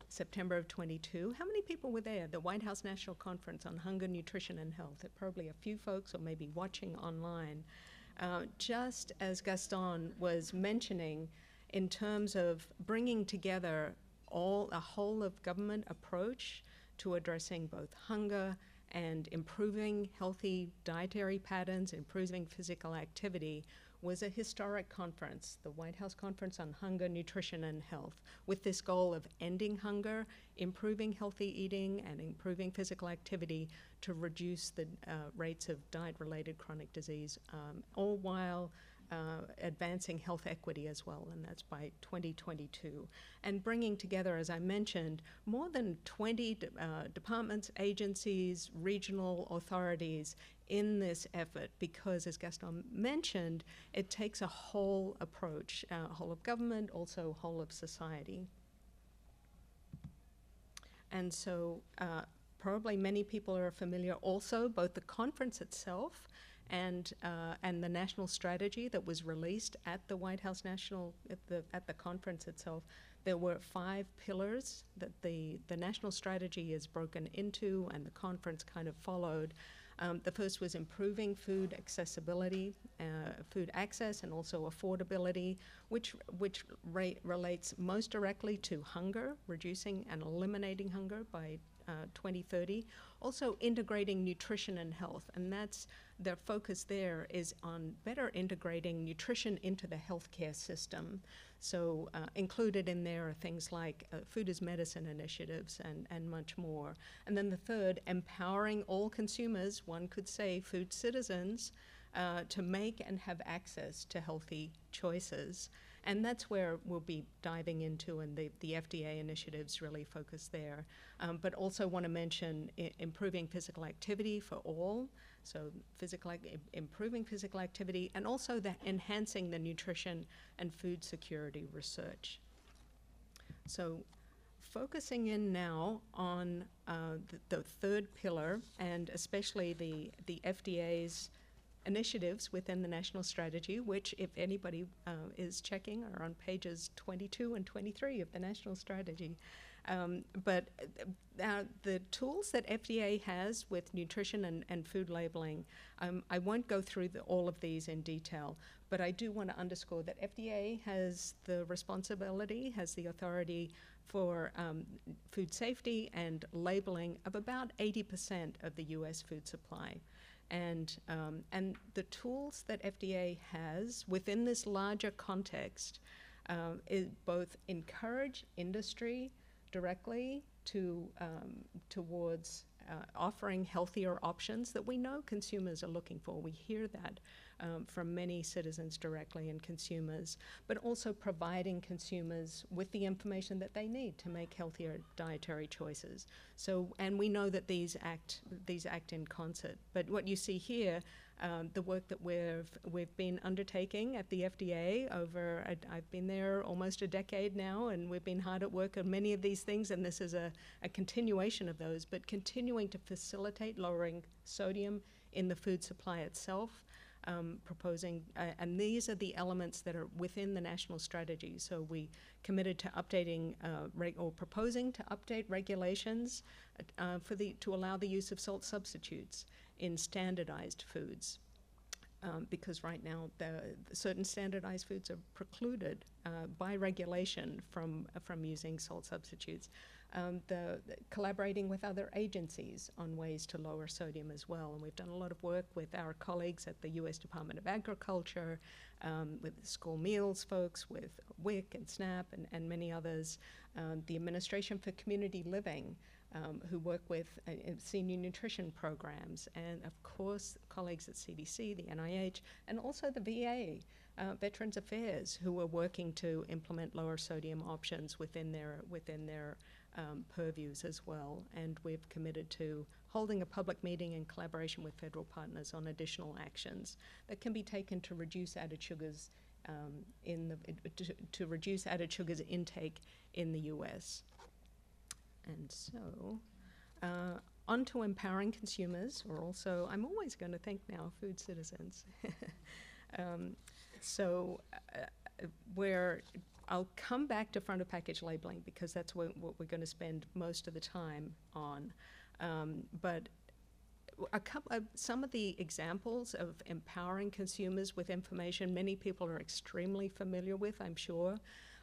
September of 22, how many people were there? The White House National Conference on Hunger, Nutrition, and Health. Probably a few folks, or maybe watching online. Uh, just as Gaston was mentioning, in terms of bringing together all a whole of government approach to addressing both hunger and improving healthy dietary patterns, improving physical activity, was a historic conference, the White House Conference on Hunger, Nutrition, and Health, with this goal of ending hunger, improving healthy eating, and improving physical activity to reduce the uh, rates of diet related chronic disease, um, all while uh, advancing health equity as well, and that's by 2022. And bringing together, as I mentioned, more than 20 de- uh, departments, agencies, regional authorities in this effort because, as Gaston mentioned, it takes a whole approach, uh, whole of government, also whole of society. And so, uh, probably many people are familiar also, both the conference itself and uh, and the national strategy that was released at the White House National at the at the conference itself. There were five pillars that the the national strategy is broken into, and the conference kind of followed. Um, the first was improving food accessibility, uh, food access, and also affordability, which which relates most directly to hunger, reducing and eliminating hunger by uh, 2030. Also integrating nutrition and health, and that's their focus there is on better integrating nutrition into the healthcare system. So uh, included in there are things like uh, food as medicine initiatives and, and much more. And then the third, empowering all consumers, one could say food citizens, uh, to make and have access to healthy choices. And that's where we'll be diving into, and the, the FDA initiatives really focus there. Um, but also want to mention I- improving physical activity for all. So, physical improving physical activity, and also the enhancing the nutrition and food security research. So, focusing in now on uh, the, the third pillar, and especially the the FDA's initiatives within the national strategy, which, if anybody uh, is checking, are on pages 22 and 23 of the national strategy. Um, but uh, the tools that FDA has with nutrition and, and food labeling, um, I won't go through the, all of these in detail, but I do want to underscore that FDA has the responsibility, has the authority for um, food safety and labeling of about 80% of the US food supply. And, um, and the tools that FDA has within this larger context is both encourage industry directly to um, towards uh, offering healthier options that we know consumers are looking for. We hear that um, from many citizens directly and consumers, but also providing consumers with the information that they need to make healthier dietary choices. So, and we know that these act these act in concert. But what you see here um, the work that we've we've been undertaking at the FDA over I've been there almost a decade now, and we've been hard at work on many of these things, and this is a, a continuation of those, but continuing to facilitate lowering sodium in the food supply itself. Um, proposing, uh, and these are the elements that are within the national strategy. So we committed to updating uh, or proposing to update regulations uh, for the to allow the use of salt substitutes in standardized foods. Um, because right now the, the certain standardized foods are precluded uh, by regulation from uh, from using salt substitutes. Um, the, the, collaborating with other agencies on ways to lower sodium as well, and we've done a lot of work with our colleagues at the U.S. Department of Agriculture, um, with school meals folks, with WIC and SNAP, and, and many others. Um, the Administration for Community Living um, who work with uh, senior nutrition programs, and of course, colleagues at CDC, the NIH, and also the VA, uh, Veterans Affairs, who are working to implement lower sodium options within their within their um, purviews as well. And we've committed to holding a public meeting in collaboration with federal partners on additional actions that can be taken to reduce added sugars um, in the to, to reduce added sugars intake in the U.S. And so, uh, on to empowering consumers, or also, I'm always going to thank now food citizens. <laughs> um, so, uh, where I'll come back to front of package labeling because that's what, what we're going to spend most of the time on. Um, but a couple, uh, some of the examples of empowering consumers with information many people are extremely familiar with, I'm sure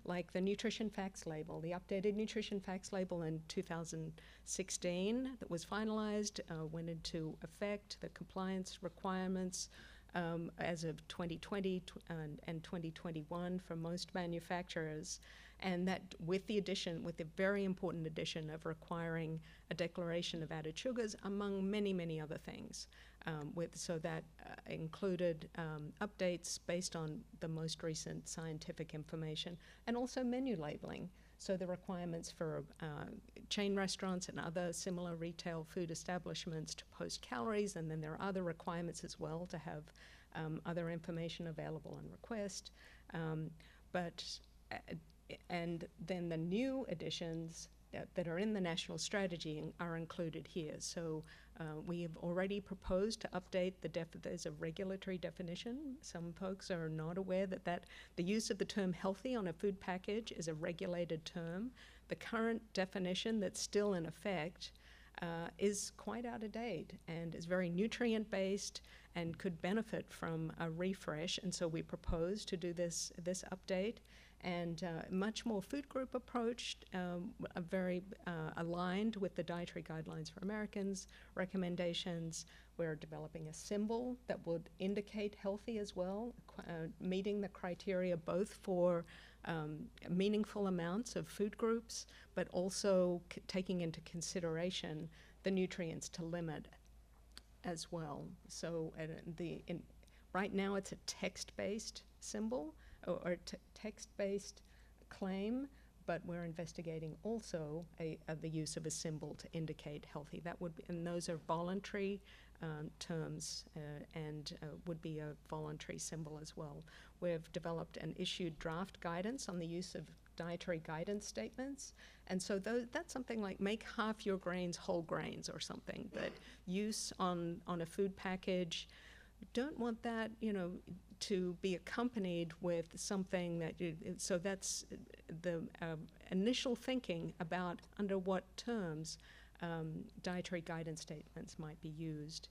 like the nutrition facts label, the updated nutrition facts label in 2016 that was finalized, uh, went into effect, the compliance requirements um, as of 2020 tw- and, and 2021 for most manufacturers and that with the addition, with the very important addition of requiring a declaration of added sugars, among many, many other things. Um, with so that uh, included um, updates based on the most recent scientific information, and also menu labeling. So the requirements for uh, chain restaurants and other similar retail food establishments to post calories, and then there are other requirements as well to have um, other information available on request. Um, but uh, and then the new additions that, that, are in the national strategy are included here. So uh, we have already proposed to update the def- there's a regulatory definition. Some folks are not aware that, that the use of the term healthy on a food package is a regulated term. The current definition that's still in effect uh, is quite out of date and is very nutrient based and could benefit from a refresh. And so we propose to do this this update and uh, much more food group approach, um, very uh, aligned with the Dietary Guidelines for Americans recommendations. We're developing a symbol that would indicate healthy as well, uh, meeting the criteria both for um, meaningful amounts of food groups, but also c- taking into consideration the nutrients to limit as well. So the in, Right now, it's a text-based symbol or, or text-based claim, but we're investigating also a, a, the use of a symbol to indicate healthy. That would be, and those are voluntary um, terms uh, and uh, would be a voluntary symbol as well. We've developed and issued draft guidance on the use of dietary guidance statements. And so that's something like make half your grains whole grains or something. But use on, on a food package, don't want that, you know, to be accompanied with something that you, so that's the uh, initial thinking about under what terms um, dietary guidance statements might be used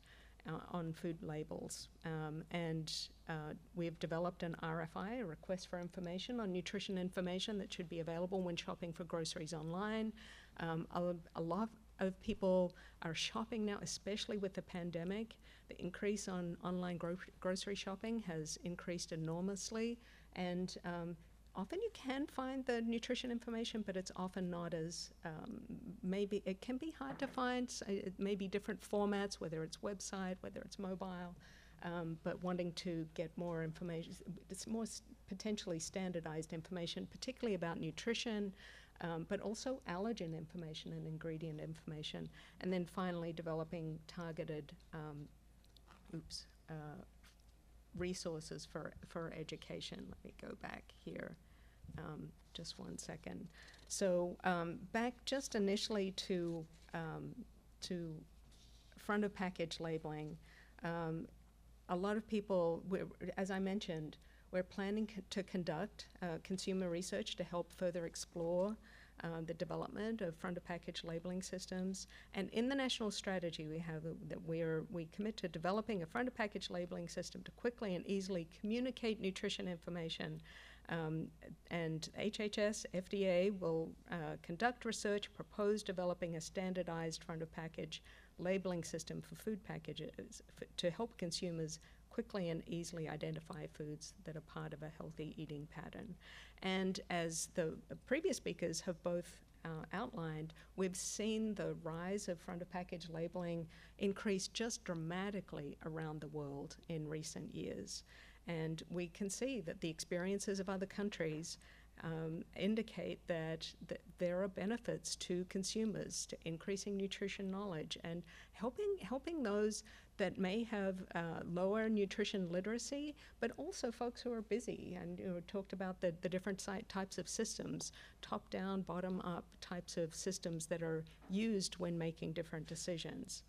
uh, on food labels. Um, and uh, we've developed an RFI, a request for information on nutrition information that should be available when shopping for groceries online. Um, a, a lot of people are shopping now, especially with the pandemic. The increase on online gro- grocery shopping has increased enormously, and um, often you can find the nutrition information, but it's often not as um, maybe it can be hard to find. So it may be different formats, whether it's website, whether it's mobile. Um, but wanting to get more information, it's more potentially standardized information, particularly about nutrition, um, but also allergen information and ingredient information. And then finally, developing targeted, um, oops, uh, resources for, for education. Let me go back here. Um, just one second. So um, back just initially to um, to front of package labeling. Um, a lot of people, as I mentioned, we're planning co- to conduct uh, consumer research to help further explore uh, the development of front of package labeling systems. And in the national strategy, we have that we're we commit to developing a front of package labeling system to quickly and easily communicate nutrition information um, and HHS, FDA will uh, conduct research, propose developing a standardized front of package labeling system for food packages to help consumers quickly and easily identify foods that are part of a healthy eating pattern. And as the previous speakers have both uh, outlined, we've seen the rise of front of package labeling increase just dramatically around the world in recent years. And we can see that the experiences of other countries um, indicate that, that there are benefits to consumers to increasing nutrition knowledge and helping helping those that may have uh, lower nutrition literacy, but also folks who are busy and you know, talked about the, the different types of systems, top down, bottom up types of systems that are used when making different decisions.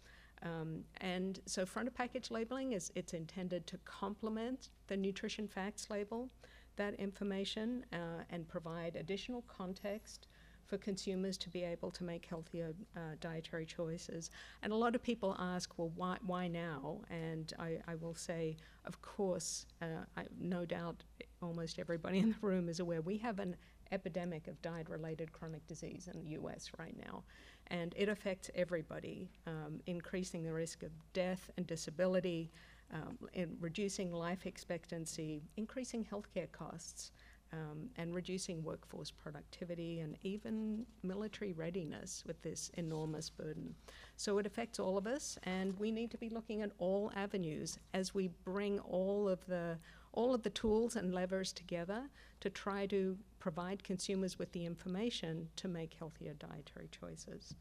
Um, and so front of package labeling is it's intended to complement the nutrition facts label, that information, uh, and provide additional context for consumers to be able to make healthier uh, dietary choices. And a lot of people ask, well, why, why now? And I, I will say, of course, uh, I, no doubt almost everybody in the room is aware we have an epidemic of diet related chronic disease in the US right now and it affects everybody, um, increasing the risk of death and disability, um, in reducing life expectancy, increasing healthcare costs, um, and reducing workforce productivity and even military readiness with this enormous burden. So it affects all of us, and we need to be looking at all avenues as we bring all of the all of the tools and levers together to try to provide consumers with the information to make healthier dietary choices.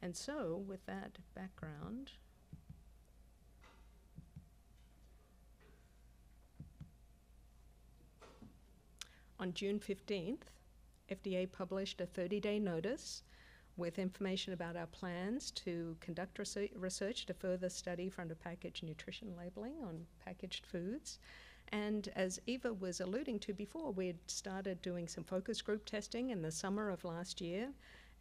And so, with that background, on June 15th, FDA published a 30 day notice with information about our plans to conduct research to further study front of package nutrition labeling on packaged foods. And as Eva was alluding to before, we had started doing some focus group testing in the summer of last year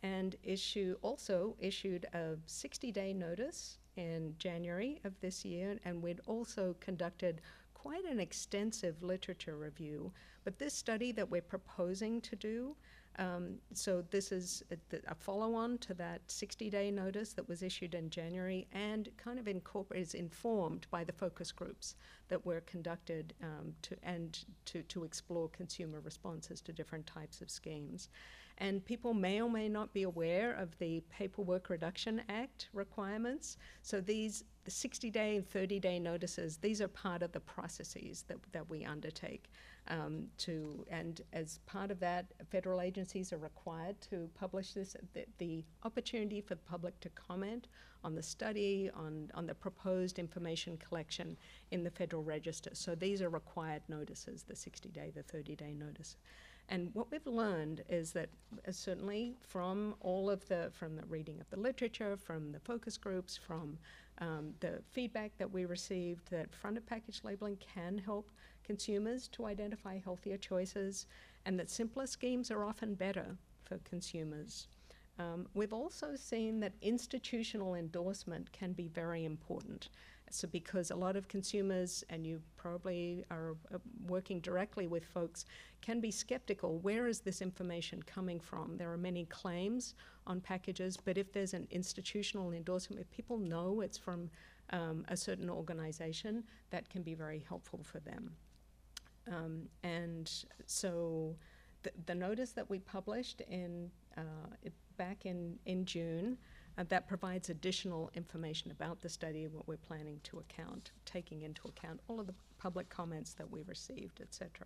and issue also issued a 60 day notice in January of this year, and we'd also conducted quite an extensive literature review. But this study that we're proposing to do um, so this is a, a follow-on to that 60-day notice that was issued in January, and kind of is informed by the focus groups that were conducted um, to and to to explore consumer responses to different types of schemes. And people may or may not be aware of the Paperwork Reduction Act requirements. So these the 60 day and 30 day notices, these are part of the processes that, that we undertake. Um, to, and as part of that, federal agencies are required to publish this. The, the opportunity for the public to comment on the study, on, on the proposed information collection in the Federal Register. So these are required notices, the 60 day, the 30 day notice. And what we've learned is that uh, certainly from all of the, from the reading of the literature, from the focus groups, from um, the feedback that we received, that front of package labeling can help consumers to identify healthier choices, and that simpler schemes are often better for consumers. Um, we've also seen that institutional endorsement can be very important. So, because a lot of consumers, and you probably are uh, working directly with folks, can be skeptical where is this information coming from? There are many claims on packages, but if there's an institutional endorsement, if people know it's from um, a certain organization, that can be very helpful for them. Um, and so, the, the notice that we published in uh, back in, in June uh, that provides additional information about the study and what we're planning to account, taking into account all of the public comments that we received, et etc.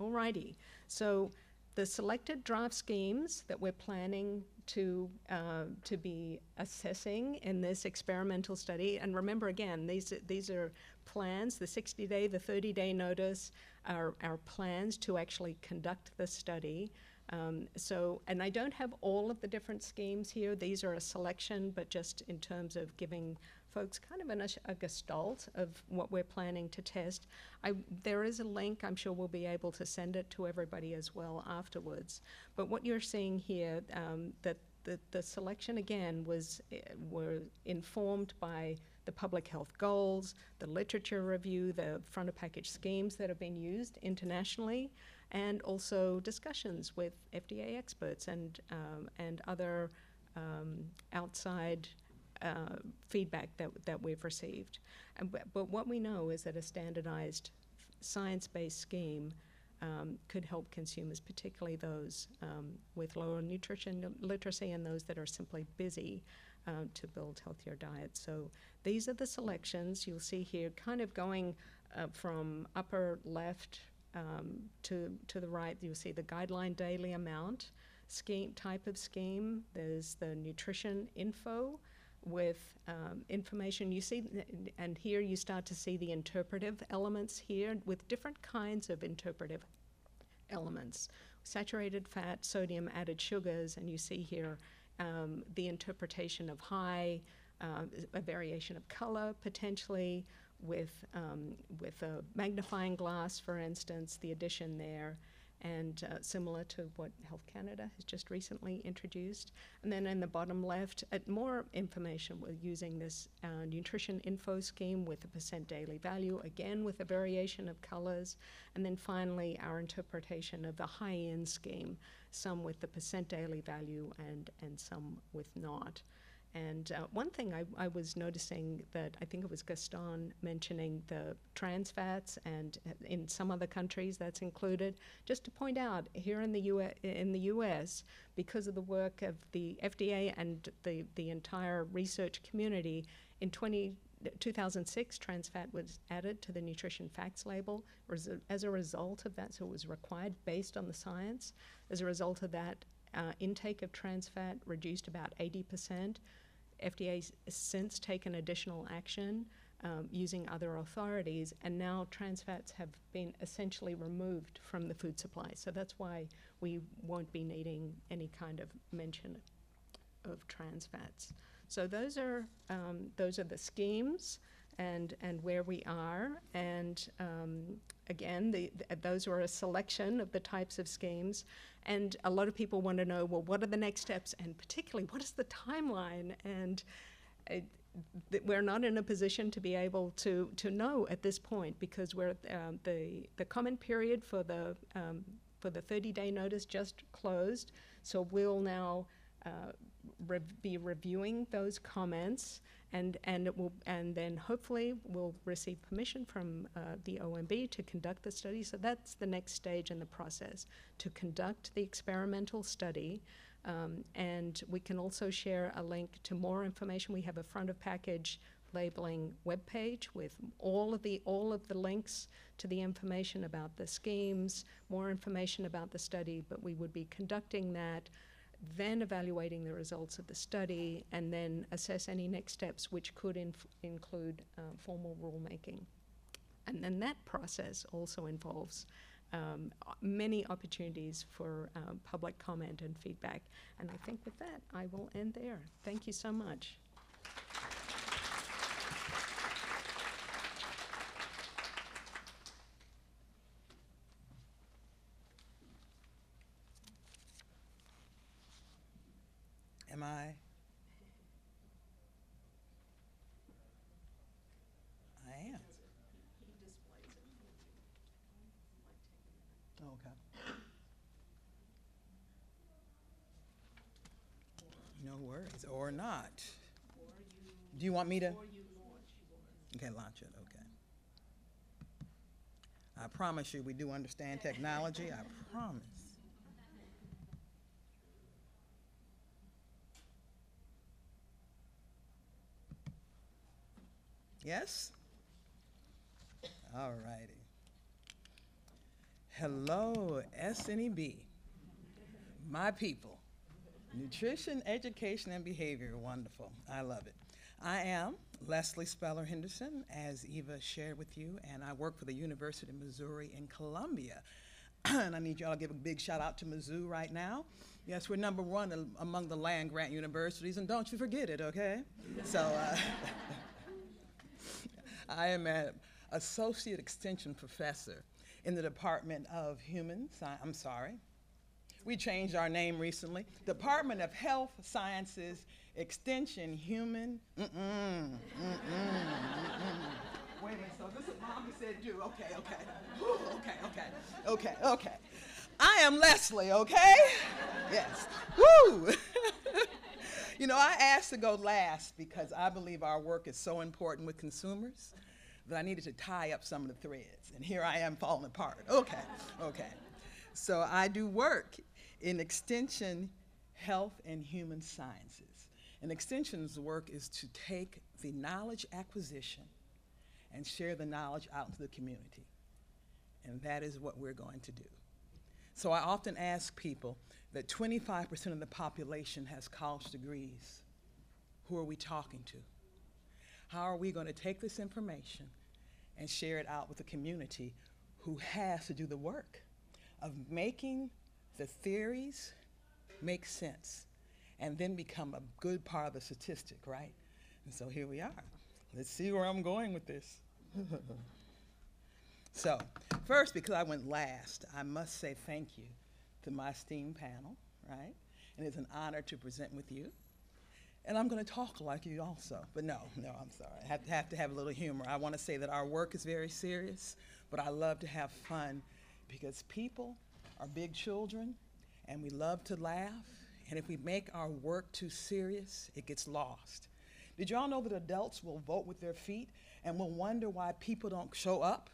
Alrighty, so the selected draft schemes that we're planning to uh, to be assessing in this experimental study, and remember again, these these are plans. The 60-day, the 30-day notice are our plans to actually conduct the study. Um, so, and I don't have all of the different schemes here. These are a selection, but just in terms of giving folks kind of an, a gestalt of what we're planning to test. I, there is a link. I'm sure we'll be able to send it to everybody as well afterwards. But what you're seeing here, um, that the, the selection again was uh, were informed by the public health goals, the literature review, the front of package schemes that have been used internationally and also discussions with FDA experts and, um, and other um, outside uh, feedback that, that we've received. And, but what we know is that a standardized science-based scheme um, could help consumers, particularly those um, with lower nutrition literacy and those that are simply busy uh, to build healthier diets. So these are the selections you'll see here, kind of going uh, from upper left um, to, to the right, you see the guideline daily amount scheme type of scheme. There's the nutrition info with um, information. You see, and here you start to see the interpretive elements here with different kinds of interpretive elements. Saturated fat, sodium, added sugars, and you see here um, the interpretation of high, uh, a variation of color potentially, with, um, with a magnifying glass, for instance, the addition there, and uh, similar to what Health Canada has just recently introduced. And then in the bottom left, uh, more information with using this uh, nutrition info scheme with a percent daily value, again with a variation of colors. And then finally, our interpretation of the high in scheme, some with the percent daily value and, and some with not. And uh, one thing I, I, was noticing that I think it was Gaston mentioning the trans fats, and uh, in some other countries that's included. Just to point out, here in the U.S., in the U.S., because of the work of the FDA and the the entire research community, in 20, 2006, trans fat was added to the nutrition facts label as a result of that. So it was required based on the science. As a result of that, uh, intake of trans fat reduced about 80%. FDA's since taken additional action um, using other authorities, and now trans fats have been essentially removed from the food supply. So that's why we won't be needing any kind of mention of trans fats. So those are um, those are the schemes and and where we are. And um, again, the, the, those are a selection of the types of schemes. And a lot of people want to know, well, what are the next steps, and particularly, what is the timeline? And it, we're not in a position to be able to, to know at this point because we're um, the the comment period for the um, for the 30 day notice just closed. So we'll now uh, be reviewing those comments and and will and then hopefully we'll receive permission from uh, the OMB to conduct the study. So that's the next stage in the process to conduct the experimental study. Um, and we can also share a link to more information. We have a front of package labeling webpage with all of the all of the links to the information about the schemes, more information about the study, but we would be conducting that, then evaluating the results of the study, and then assess any next steps, which could inf- include uh, formal rulemaking. And then that process also involves um, many opportunities for uh, public comment and feedback. And I think with that, I will end there. Thank you so much. Am I? I am. Okay. No worries, or not. Do you want me to? Okay, launch it, okay. I promise you, we do understand technology, I promise. Yes? All righty. Hello, SNEB, my people. Nutrition, education, and behavior. Wonderful. I love it. I am Leslie Speller Henderson, as Eva shared with you, and I work for the University of Missouri in Columbia. <clears throat> and I need y'all to give a big shout out to Mizzou right now. Yes, we're number one am- among the land grant universities, and don't you forget it, okay? So, uh, <laughs> I am an associate extension professor in the Department of Human Science, I'm sorry. We changed our name recently. Department of Health Sciences Extension Human. Mm-mm, mm-mm, mm-mm. Wait a minute. So this is Mommy said do. Okay, okay. Whew, okay, okay. Okay, okay. I am Leslie, okay? Yes. Woo! <laughs> You know, I asked to go last because I believe our work is so important with consumers that I needed to tie up some of the threads. And here I am falling apart. Okay, okay. So I do work in extension, health, and human sciences. And extension's work is to take the knowledge acquisition and share the knowledge out into the community. And that is what we're going to do. So I often ask people that 25% of the population has college degrees. Who are we talking to? How are we going to take this information and share it out with the community who has to do the work of making the theories make sense and then become a good part of the statistic, right? And so here we are. Let's see where I'm going with this. <laughs> So, first, because I went last, I must say thank you to my esteemed panel, right? And it's an honor to present with you. And I'm going to talk like you also. But no, no, I'm sorry. I have to have, to have a little humor. I want to say that our work is very serious, but I love to have fun because people are big children and we love to laugh. And if we make our work too serious, it gets lost. Did y'all know that adults will vote with their feet and will wonder why people don't show up?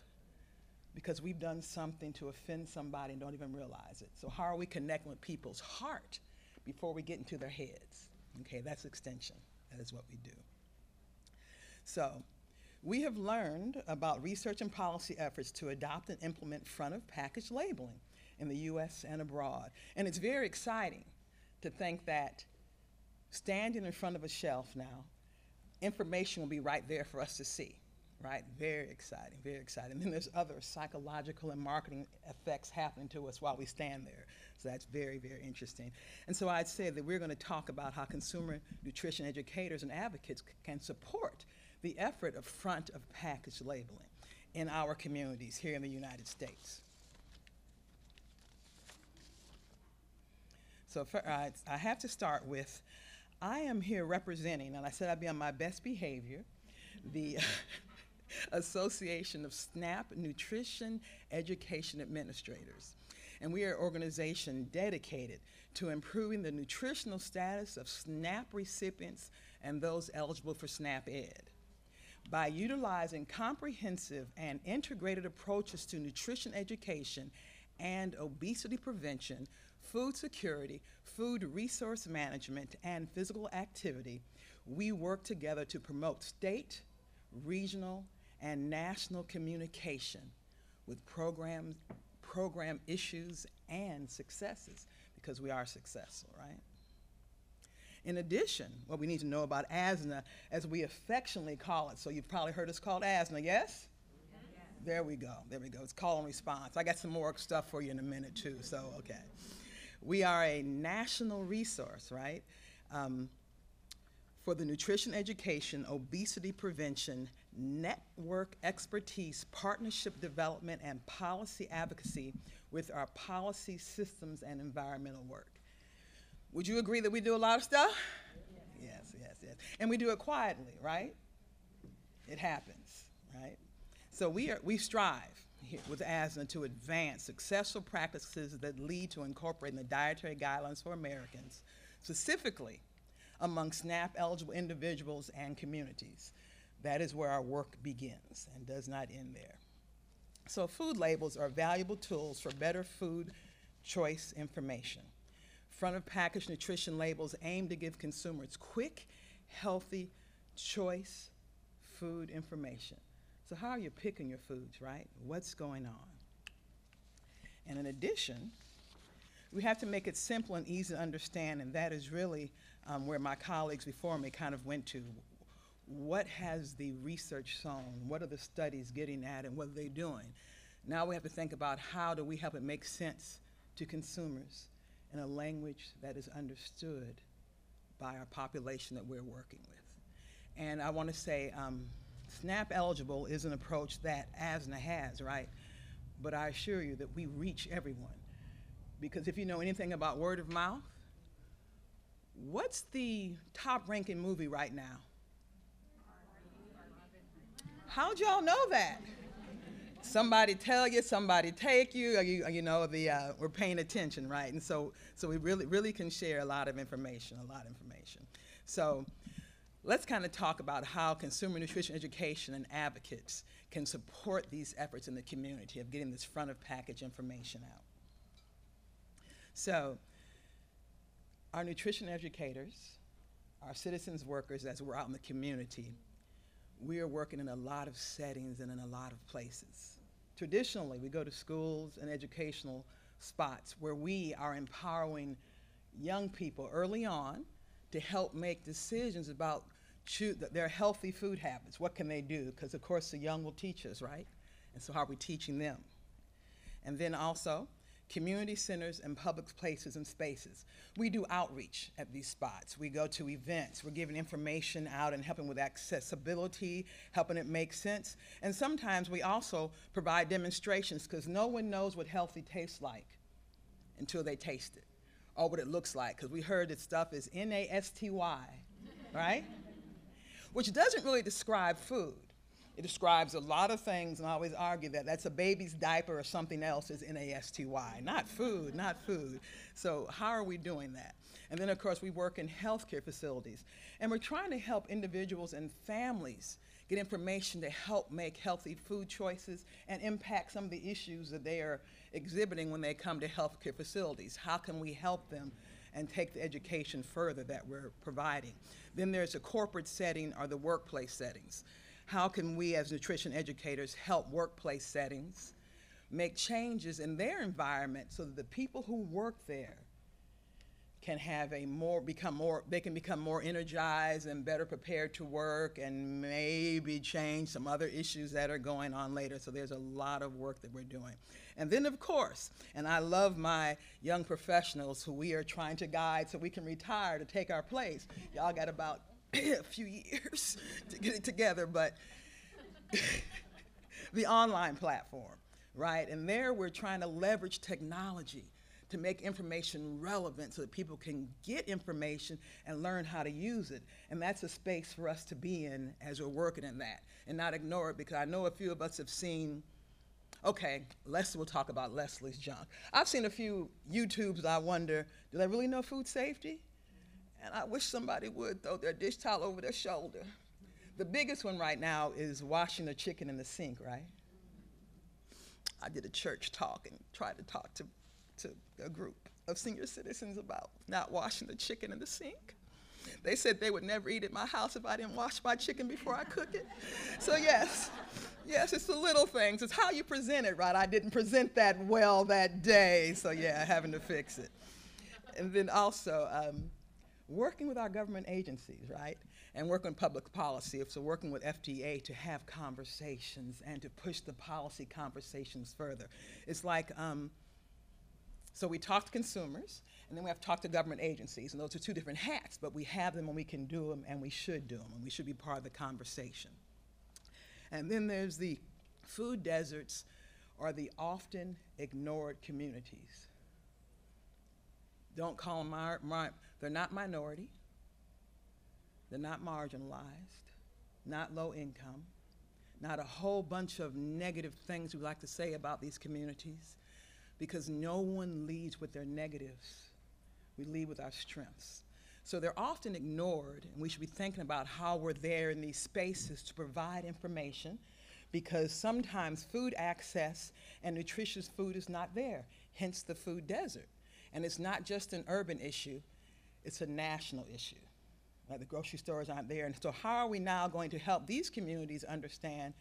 because we've done something to offend somebody and don't even realize it. So, how are we connecting with people's heart before we get into their heads? Okay, that's extension. That is what we do. So, we have learned about research and policy efforts to adopt and implement front of package labeling in the US and abroad. And it's very exciting to think that standing in front of a shelf now, information will be right there for us to see right? Very exciting, very exciting. And then there's other psychological and marketing effects happening to us while we stand there. So that's very, very interesting. And so I'd say that we're going to talk about how consumer nutrition educators and advocates can support the effort of front of package labeling in our communities here in the United States. So for, uh, I, I have to start with, I am here representing, and I said I'd be on my best behavior, the <laughs> Association of SNAP Nutrition Education Administrators. And we are an organization dedicated to improving the nutritional status of SNAP recipients and those eligible for SNAP Ed. By utilizing comprehensive and integrated approaches to nutrition education and obesity prevention, food security, food resource management, and physical activity, we work together to promote state, regional, and national communication with program, program issues and successes because we are successful, right? In addition, what we need to know about ASNNA, as we affectionately call it, so you've probably heard us called ASNNA, yes? There we go. There we go. It's call and response. I got some more stuff for you in a minute, too, so okay. We are a national resource, right? Um, for the nutrition education, obesity prevention, network expertise, partnership development, and policy advocacy with our policy systems and environmental work. Would you agree that we do a lot of stuff? Yes, yes, yes. And we do it quietly, right? It happens, right? So we, are, we strive with ASNNA to advance successful practices that lead to incorporating the dietary guidelines for Americans, specifically among SNAP eligible individuals and communities. That is where our work begins and does not end there. So, food labels are valuable tools for better food choice information. Front of package nutrition labels aim to give consumers quick, healthy choice food information. So, how are you picking your foods, right? What's going on? And in addition, we have to make it simple and easy to understand, and that is really um, where my colleagues before me kind of went to. What has the research shown? What are the studies getting at, and what are they doing? Now we have to think about how do we help it make sense to consumers in a language that is understood by our population that we're working with. And I want to say, um, SNAP eligible is an approach that ASNNA has, right? But I assure you that we reach everyone. Because if you know anything about word of mouth, what's the top ranking movie right now? How'd y'all know that? Somebody tell you, somebody take you, you, you know, the, uh, we're paying attention, right? And so, so we really, really can share a lot of information, a lot of information. So let's kind of talk about how consumer nutrition education and advocates can support these efforts in the community of getting this front of package information out. So, our nutrition educators, our citizens workers, as we're out in the community, we are working in a lot of settings and in a lot of places. Traditionally, we go to schools and educational spots where we are empowering young people early on to help make decisions about their healthy food habits. What can they do? Because, of course, the young will teach us, right? And so, how are we teaching them? And then also, community centers and public places and spaces. We do outreach at these spots. We go to events. We're giving information out and helping with accessibility, helping it make sense. And sometimes we also provide demonstrations because no one knows what healthy tastes like until they taste it or what it looks like because we heard that stuff is N A S T Y, right? Which doesn't really describe food. It describes a lot of things, and I always argue that that's a baby's diaper or something else is N-A-S-T-Y, not food, not food. So how are we doing that? And then, of course, we work in healthcare facilities, and we're trying to help individuals and families get information to help make healthy food choices and impact some of the issues that they are exhibiting when they come to healthcare facilities. How can we help them and take the education further that we're providing? Then there's a corporate setting or the workplace settings. How can we as nutrition educators help workplace settings make changes in their environment so that the people who work there can have a more become more they can become more energized and better prepared to work and maybe change some other issues that are going on later. So there's a lot of work that we're doing. And then of course and i love my young professionals who we are trying to guide so we can retire to take our place. Y'all got about <clears throat> a few years <laughs> to get it together, but <laughs> the online platform, right? And there we're trying to leverage technology to make information relevant so that people can get information and learn how to use it. And that's a space for us to be in as we're working in that and not ignore it because I know a few of us have seen. Okay, Leslie will talk about Leslie's junk. I've seen a few YouTubes I wonder, do they really know food safety? And I wish somebody would throw their dish towel over their shoulder. The biggest one right now is washing the chicken in the sink, right? I did a church talk and tried to talk to, to a group of senior citizens about not washing the chicken in the sink. They said they would never eat at my house if I didn't wash my chicken before I cook it. So, yes, yes, it's the little things. It's how you present it, right? I didn't present that well that day, so yeah, having to fix it. And then also, um, working with our government agencies, right? And working with public policy, so working with FDA to have conversations and to push the policy conversations further. It's like, um, so we talk to consumers, and then we have to talk to government agencies, and those are two different hats, but we have them and we can do them, and we should do them, and we should be part of the conversation. And then there's the food deserts or the often ignored communities. Don't call them, mar- they're not minority, they're not marginalized, not low income, not a whole bunch of negative things we like to say about these communities, because no one leads with their negatives. We lead with our strengths. So they're often ignored, and we should be thinking about how we're there in these spaces to provide information because sometimes food access and nutritious food is not there, hence the food desert. And it's not just an urban issue, it's a national issue. Like the grocery stores aren't there. And so, how are we now going to help these communities understand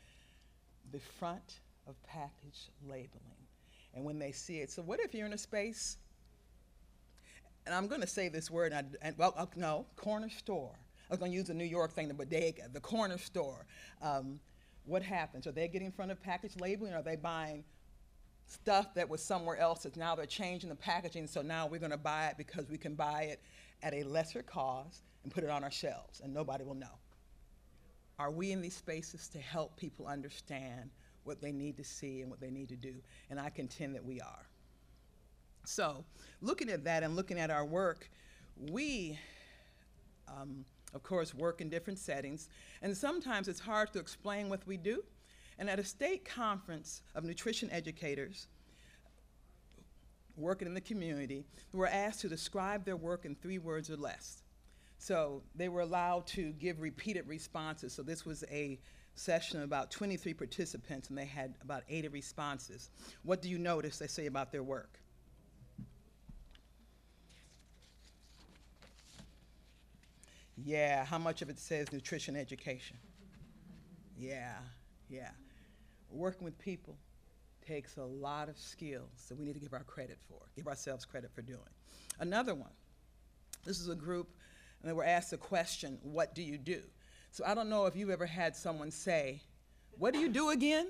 the front of package labeling? And when they see it, so what if you're in a space, and I'm going to say this word, and, I, and well, uh, no, corner store. I was going to use the New York thing, the bodega, the corner store. Um, what happens? Are they getting in front of package labeling? Or are they buying stuff that was somewhere else that now they're changing the packaging, so now we're going to buy it because we can buy it at a lesser cost and put it on our shelves, and nobody will know. Are we in these spaces to help people understand what they need to see and what they need to do? And I contend that we are. So, looking at that and looking at our work, we, um, of course, work in different settings, and sometimes it's hard to explain what we do. And at a state conference of nutrition educators working in the community, we were asked to describe their work in three words or less. So they were allowed to give repeated responses. So this was a session about 23 participants, and they had about 80 responses. What do you notice they say about their work? Yeah, how much of it says nutrition education? Yeah, yeah. Working with people takes a lot of skills that we need to give our credit for, give ourselves credit for doing. Another one, this is a group, and they were asked the question, What do you do? So I don't know if you've ever had someone say, What do you do again?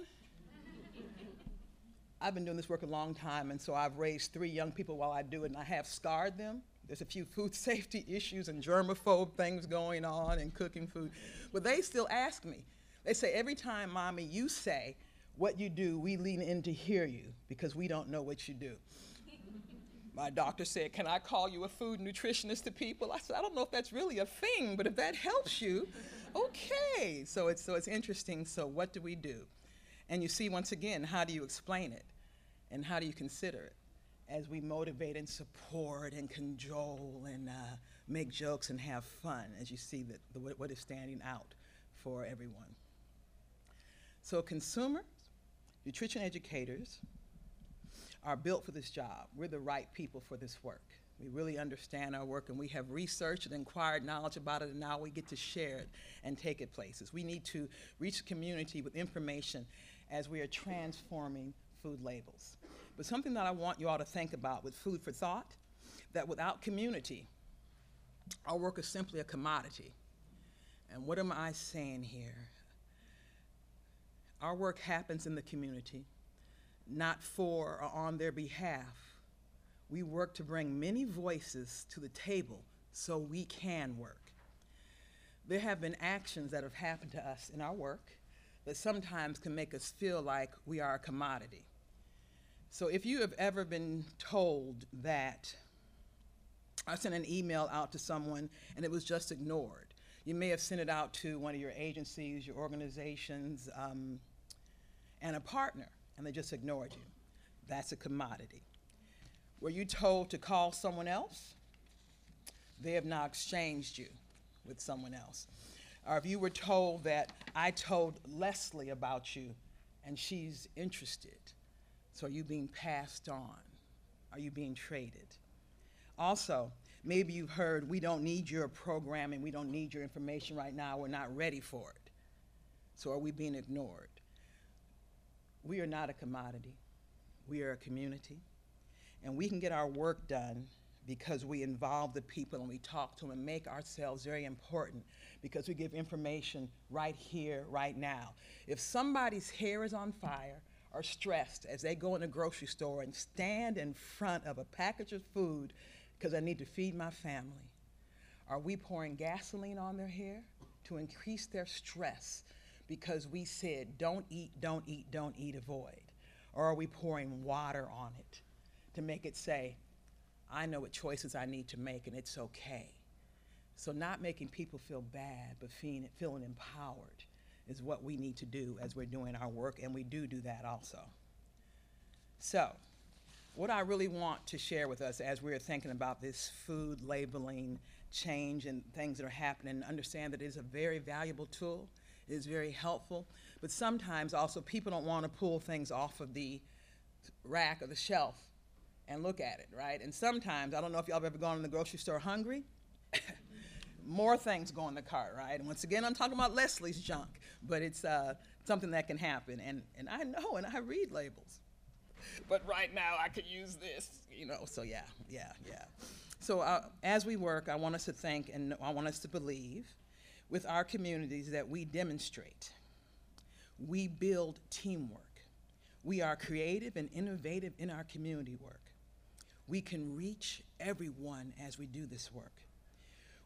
I've been doing this work a long time, and so I've raised three young people while I do it, and I have scarred them. There's a few food <laughs> safety issues and germaphobe things going on and cooking food. But they still ask me. They say, every time, mommy, you say what you do, we lean in to hear you because we don't know what you do. My doctor said, Can I call you a food nutritionist to people? I said, I don't know if that's really a thing, but if that helps you, okay. So it's, so it's interesting. So, what do we do? And you see, once again, how do you explain it? And how do you consider it? As we motivate and support and cajole and uh, make jokes and have fun, as you see that the, what is standing out for everyone. So, consumers, nutrition educators are built for this job. We're the right people for this work. We really understand our work and we have researched and acquired knowledge about it, and now we get to share it and take it places. We need to reach the community with information as we are transforming food labels. But something that I want you all to think about with food for thought that without community, our work is simply a commodity. And what am I saying here? Our work happens in the community, not for or on their behalf. We work to bring many voices to the table so we can work. There have been actions that have happened to us in our work that sometimes can make us feel like we are a commodity. So if you have ever been told that I sent an email out to someone and it was just ignored, you may have sent it out to one of your agencies, your organizations, um, and a partner, and they just ignored you. That's a commodity. Were you told to call someone else? They have now exchanged you with someone else. Or if you were told that I told Leslie about you and she's interested, So are you being passed on? Are you being traded? Also, maybe you've heard we don't need your programming, we don't need your information right now, we're not ready for it. So are we being ignored? We are not a commodity, we are a community. And we can get our work done because we involve the people and we talk to them and make ourselves very important because we give information right here, right now. If somebody's hair is on fire or stressed as they go in a grocery store and stand in front of a package of food because I need to feed my family, are we pouring gasoline on their hair to increase their stress because we said, don't eat, don't eat, don't eat, avoid? Or are we pouring water on it to make it say, I know what choices I need to make and it's okay? So, not making people feel bad, but feeling, feeling empowered is what we need to do as we're doing our work, and we do do that also. So, what I really want to share with us as we're thinking about this food labeling change and things that are happening, understand that it is a very valuable tool, is very helpful, but sometimes also people don't want to pull things off of the rack or the shelf and look at it, right? And sometimes, I don't know if y'all have ever gone in the grocery store hungry. <laughs> More things go in the cart, right? And once again, I'm talking about Leslie's junk, but it's uh, something that can happen. And, and I know, and I read labels. But right now, I could use this, you know, so yeah, yeah, yeah. So uh, as we work, I want us to think and I want us to believe with our communities that we demonstrate, we build teamwork. We are creative and innovative in our community work. We can reach everyone as we do this work.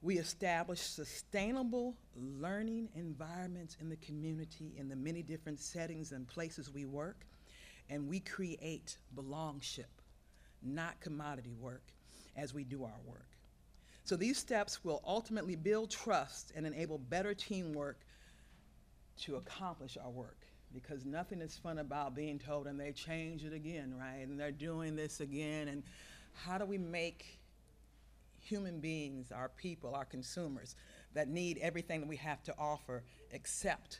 We establish sustainable learning environments in the community in the many different settings and places we work, and we create belongship, not commodity work, as we do our work. So these steps will ultimately build trust and enable better teamwork to accomplish our work because nothing is fun about being told and they change it again, right? And they're doing this again. And how do we make human beings, our people, our consumers, that need everything that we have to offer accept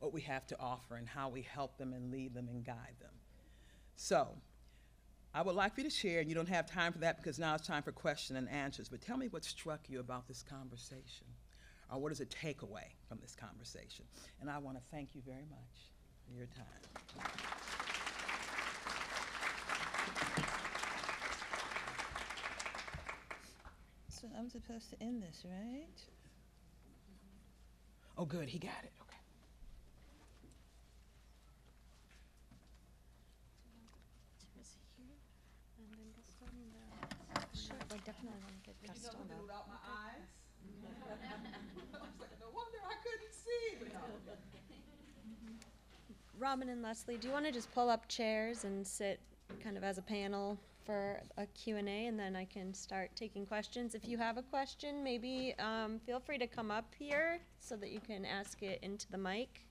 what we have to offer and how we help them and lead them and guide them? So, I would like for you to share, and you don't have time for that because now it's time for question and answers, but tell me what struck you about this conversation, or what is a takeaway from this conversation. And I want to thank you very much for your time. So I'm supposed to end this, right? Oh, good, he got it. Okay. Sure, I definitely want to get Gaston up. without my eyes? <laughs> <laughs> I was like, no wonder I couldn't see. <laughs> But no. Robin and Leslie, do you want to just pull up chairs and sit kind of as a panel for a Q&A and then I can start taking questions. If you have a question, maybe um, feel free to come up here so that you can ask it into the mic.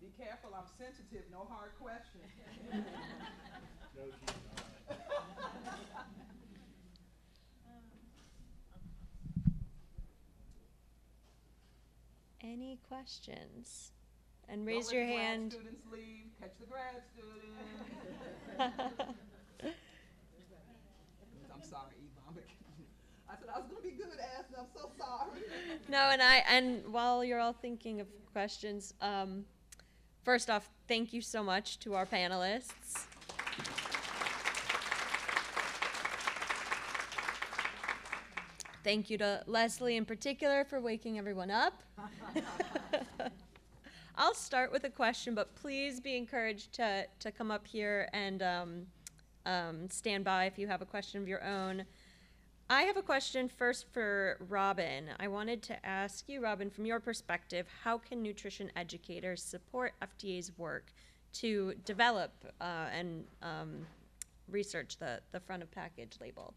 Be careful, I'm sensitive, no hard questions. Any questions? And raise your hand. Students leave, catch the grad student. <laughs> I'm sorry, but <laughs> I said I was gonna be good at it, I'm so sorry. No, and I and while you're all thinking of questions, um, first off, thank you so much to our panelists. Thank you to Leslie in particular for waking everyone up. <laughs> I'll start with a question, but please be encouraged to, to come up here and um, um, stand by if you have a question of your own. I have a question first for Robin. I wanted to ask you, Robin, from your perspective, how can nutrition educators support FDA's work to develop uh, and um, research the, the front of package label?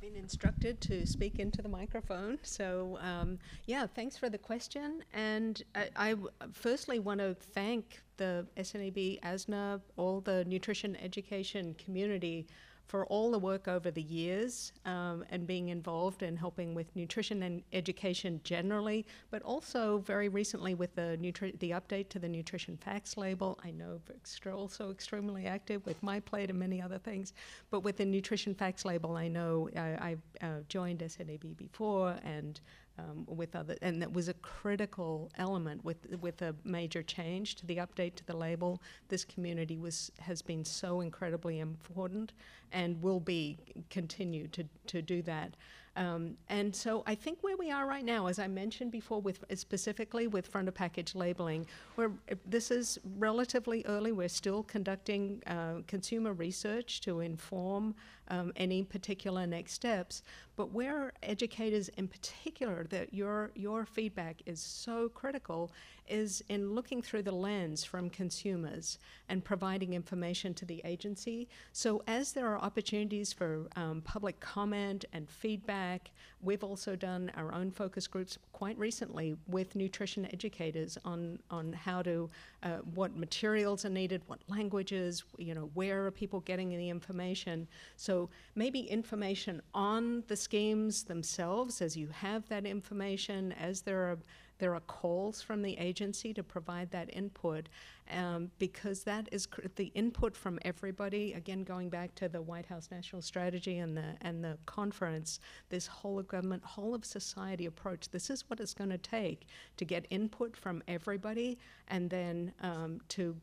Been instructed to speak into the microphone. So, um, yeah, thanks for the question. And I, firstly want to thank the SNEB, ASNNA, all the nutrition education community for all the work over the years um, and being involved in helping with nutrition and education generally, but also very recently with the nutri- the update to the nutrition facts label. I know Vic's also extremely active with MyPlate and many other things, but with the nutrition facts label, I know I, I uh, joined SNEB before and um, with other, and that was a critical element with with a major change to the update to the label. This community was has been so incredibly important, and will be continue to to do that. Um, and so I think where we are right now, as I mentioned before, with specifically with front of package labeling, where this is relatively early. We're still conducting uh, consumer research to inform um, any particular next steps. But where educators, in particular, that your your feedback is so critical, is in looking through the lens from consumers and providing information to the agency. So as there are opportunities for um, public comment and feedback, we've also done our own focus groups quite recently with nutrition educators on on how to uh, what materials are needed, what languages, you know, where are people getting the information. So maybe information on the schemes themselves as you have that information, as there are there are calls from the agency to provide that input um, because that is the input from everybody. Again, going back to the White House National Strategy and the and the conference, this whole of government, whole of society approach. This is what it's going to take to get input from everybody, and then um, to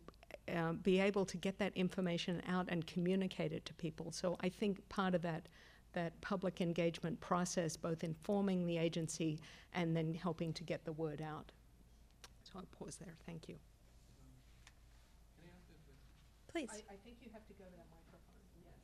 uh, be able to get that information out and communicate it to people. So I think part of that that public engagement process, both informing the agency and then helping to get the word out. So I'll pause there. Thank you. Please. I think you have to go to that microphone. Yes.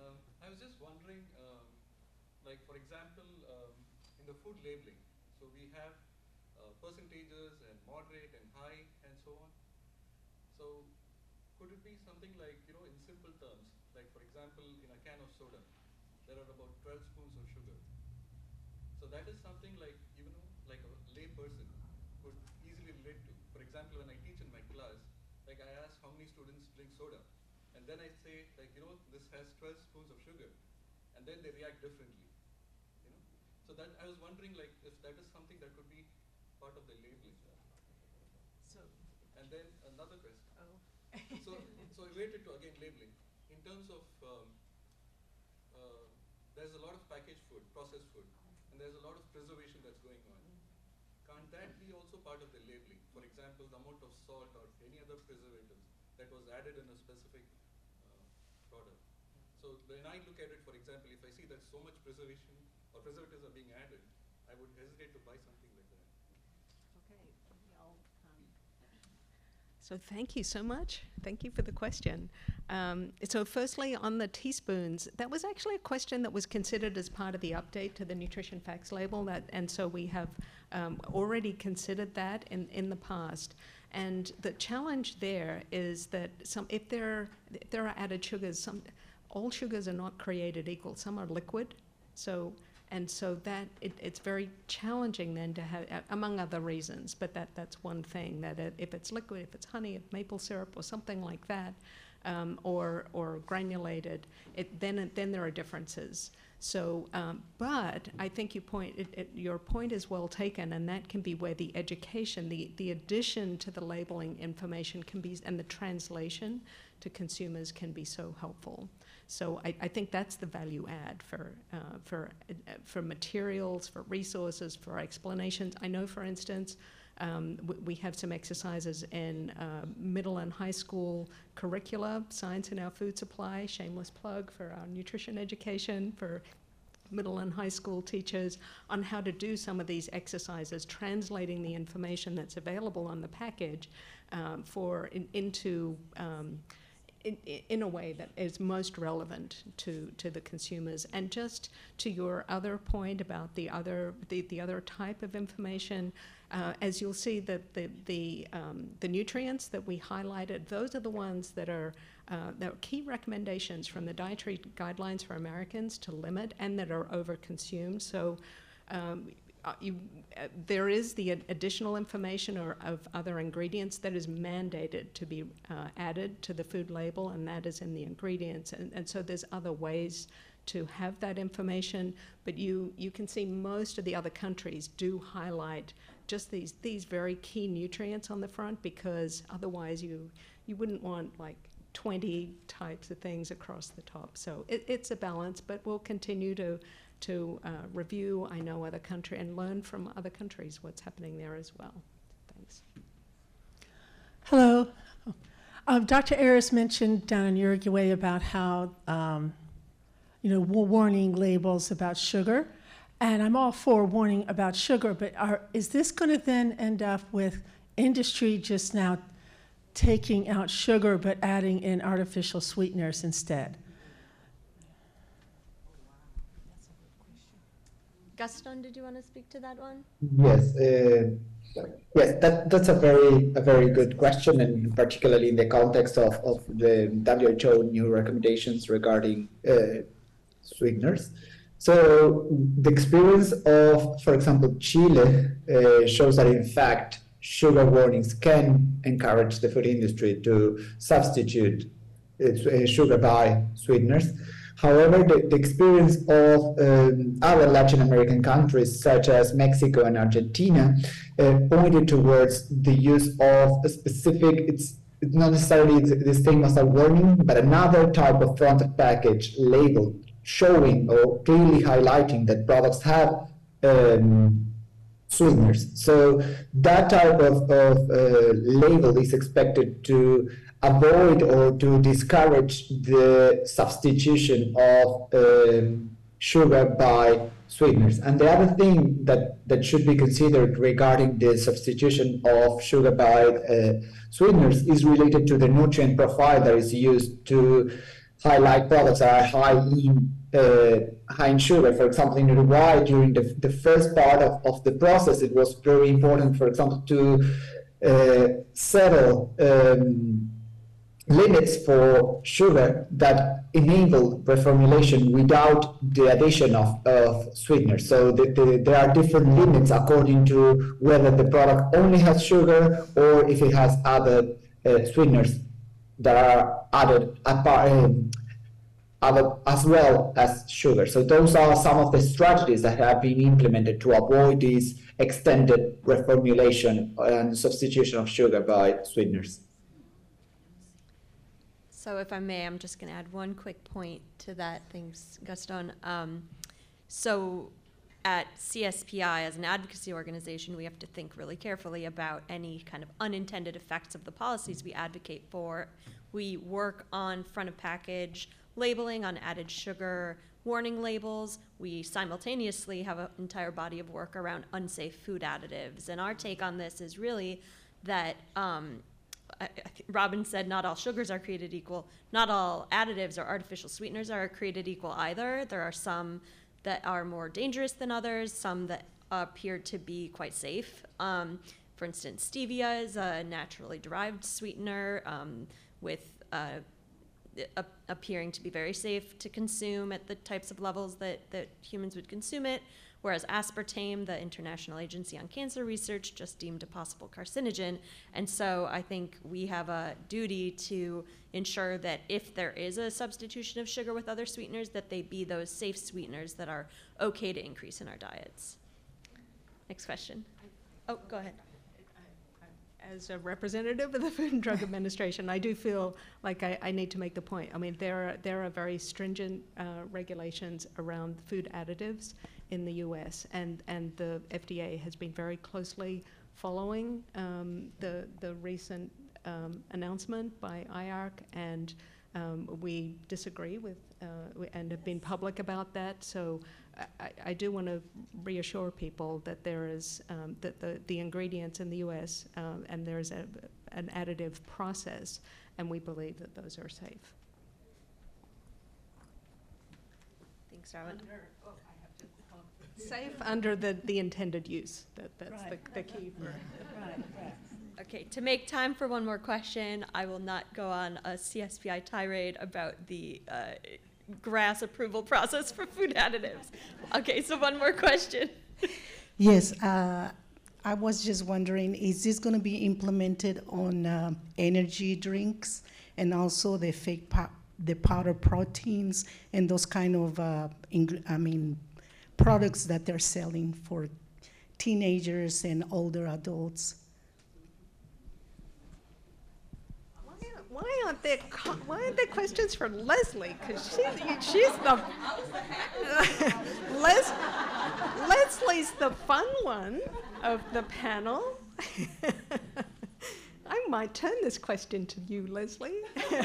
Um, I was just wondering, um, like for example, um, in the food labeling, so we have uh, percentages and moderate and high and so on. So could it be something like, you know, in simple terms, like for example, in a can of soda, there are about 12 spoons of sugar. So that is something like, you know, like a lay person could easily relate to. For example, when I teach in my class, like I ask how many students drink soda, and then I say like, you know, this has 12 spoons of sugar, and then they react differently. So that I was wondering like if that is something that could be part of the labeling. So, And then another question. oh. So, <laughs> so related to again labeling, in terms of um, uh, there's a lot of packaged food, processed food, and there's a lot of preservation that's going on. Can't that be also part of the labeling? For example, the amount of salt or any other preservatives that was added in a specific uh, product. So when I look at it, for example, if I see that so much preservation or preservatives are being added, I would hesitate to buy something like that. Okay, um, So thank you so much. Thank you for the question. Um, so firstly, on the teaspoons, that was actually a question that was considered as part of the update to the nutrition facts label. That, and so we have um, already considered that in, in the past. And the challenge there is that some, if there, if there are added sugars, some, all sugars are not created equal. Some are liquid, so and so that it, it's very challenging then to have, among other reasons, but that, that's one thing, that it, if it's liquid, if it's honey, if maple syrup or something like that, um, or, or granulated, it, then, then there are differences. So, um, but I think you point, it, it, your point is well taken, and that can be where the education, the, the addition to the labeling information can be, and the translation to consumers can be so helpful. So I, I think that's the value add for, uh, for, uh, for materials, for resources, for explanations. I know, for instance, um, we, have some exercises in uh, middle and high school curricula, science in our food supply, shameless plug for our nutrition education for middle and high school teachers on how to do some of these exercises, translating the information that's available on the package um, for in, into um, in, in a way that is most relevant to, to the consumers. And just to your other point about the other the, the other type of information, uh, as you'll see, the, the, the, um, the nutrients that we highlighted, those are the ones that are, uh, that are key recommendations from the dietary guidelines for Americans to limit and that are overconsumed. So um, uh, you, uh, there is the ad- additional information or of other ingredients that is mandated to be uh, added to the food label, and that is in the ingredients. And, and so there's other ways to have that information, but you, you can see most of the other countries do highlight just these, these very key nutrients on the front because otherwise you, you wouldn't want like 20 types of things across the top. So it, it's a balance, but we'll continue to, to uh, review, I know, other country and learn from other countries what's happening there as well. Thanks. Hello. Um, Dr. Ares mentioned down in Uruguay about how, um, you know, warning labels about sugar. And I'm all for warning about sugar, but are, is this going to then end up with industry just now taking out sugar but adding in artificial sweeteners instead? Gaston, did you want to speak to that one? Yes, uh, yes, that, that's a very a very good question, and particularly in the context of, of the WHO new recommendations regarding uh, sweeteners. So the experience of, for example, Chile uh, shows that in fact sugar warnings can encourage the food industry to substitute uh, sugar by sweeteners. However, the, the experience of um, other Latin American countries, such as Mexico and Argentina, uh, pointed towards the use of a specific, it's, it's not necessarily the, same as a warning, but another type of front of package label showing or clearly highlighting that products have um, sweeteners. So that type of, of uh, label is expected to avoid or to discourage the substitution of um, sugar by sweeteners. And the other thing that, that should be considered regarding the substitution of sugar by uh, sweeteners is related to the nutrient profile that is used to highlight products that are high in uh, high in sugar. For example, in Uruguay, during the, the first part of, of the process, it was very important, for example, to uh, settle um, limits for sugar that enable reformulation without the addition of, of sweeteners. So the, the, there are different limits according to whether the product only has sugar or if it has other uh, sweeteners that are added apart, um, other, as well as sugar. So those are some of the strategies that have been implemented to avoid this extended reformulation and substitution of sugar by sweeteners. So if I may, I'm just going to add one quick point to that. Thanks, Gaston. Um, so at CSPI, as an advocacy organization, we have to think really carefully about any kind of unintended effects of the policies we advocate for. We work on front of package labeling, on added sugar, warning labels. We simultaneously have an entire body of work around unsafe food additives. And our take on this is really that um, Robin said not all sugars are created equal. Not all additives or artificial sweeteners are created equal either. There are some that are more dangerous than others, some that appear to be quite safe. Um, for instance, stevia is a naturally derived sweetener um, with uh, a- appearing to be very safe to consume at the types of levels that, that humans would consume it, whereas aspartame, the International Agency on Cancer Research, just deemed a possible carcinogen. And so I think we have a duty to ensure that if there is a substitution of sugar with other sweeteners, that they be those safe sweeteners that are okay to increase in our diets. Next question. Oh, go ahead. As a representative of the Food and Drug <laughs> Administration, I do feel like I, I need to make the point. I mean, there are, there are very stringent uh, regulations around food additives in the U.S., and, and the FDA has been very closely following um, the, the recent um, announcement by IARC, and um, we disagree with uh, and have been public about that. So I- I, I do want to reassure people that there is um, that the, the ingredients in the U.S. Um, and there's a, an additive process, and we believe that those are safe. Thanks, Robin. Safe under the, the intended use, that, that's the, Right. the key for. Right, right. Okay, to make time for one more question, I will not go on a CSPI tirade about the uh, GRAS approval process for food additives. Okay, so one more question. Yes, uh, I was just wondering, is this going to be implemented on um, energy drinks and also the fake the powder proteins and those kind of, uh, I mean, products that they're selling for teenagers and older adults? Why aren't- there, why aren't there questions for Leslie? Because she's, she's the, <laughs> Les, Leslie's the fun one of the panel. <laughs> I might turn this question to you, Leslie. <laughs>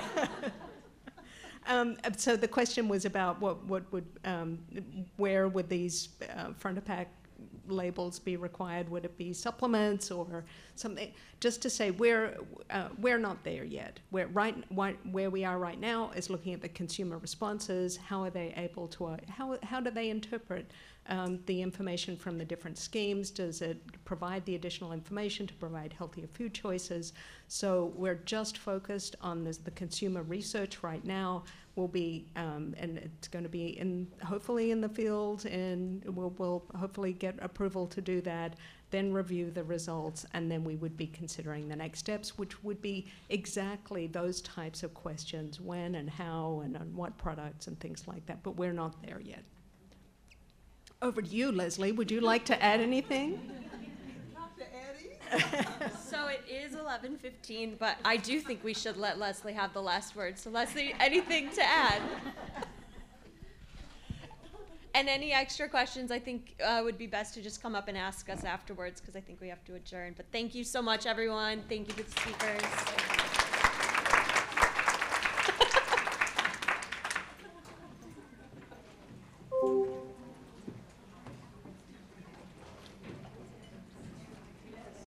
Um, so the question was about what, what would, um, where would these uh, front of pack labels be required? Would it be supplements or something? Just to say we're uh, we're not there yet. We're right, where we are right now is looking at the consumer responses. How are they able to? Uh, how how do they interpret um, the information from the different schemes? Does it provide the additional information to provide healthier food choices? So we're just focused on this, the consumer research right now. Will be, um, and it's going to be in hopefully in the field, and we'll, we'll hopefully get approval to do that. Then review the results, and then we would be considering the next steps, which would be exactly those types of questions: when and how, and on what products, and things like that. But we're not there yet. Over to you, Leslie. Would you like to add anything? So <laughs> it is 11:15, but I do think we should let Leslie have the last word. So Leslie, anything to add? And any extra questions, I think uh, would be best to just come up and ask us afterwards because I think we have to adjourn. But thank you so much, everyone. Thank you to the speakers.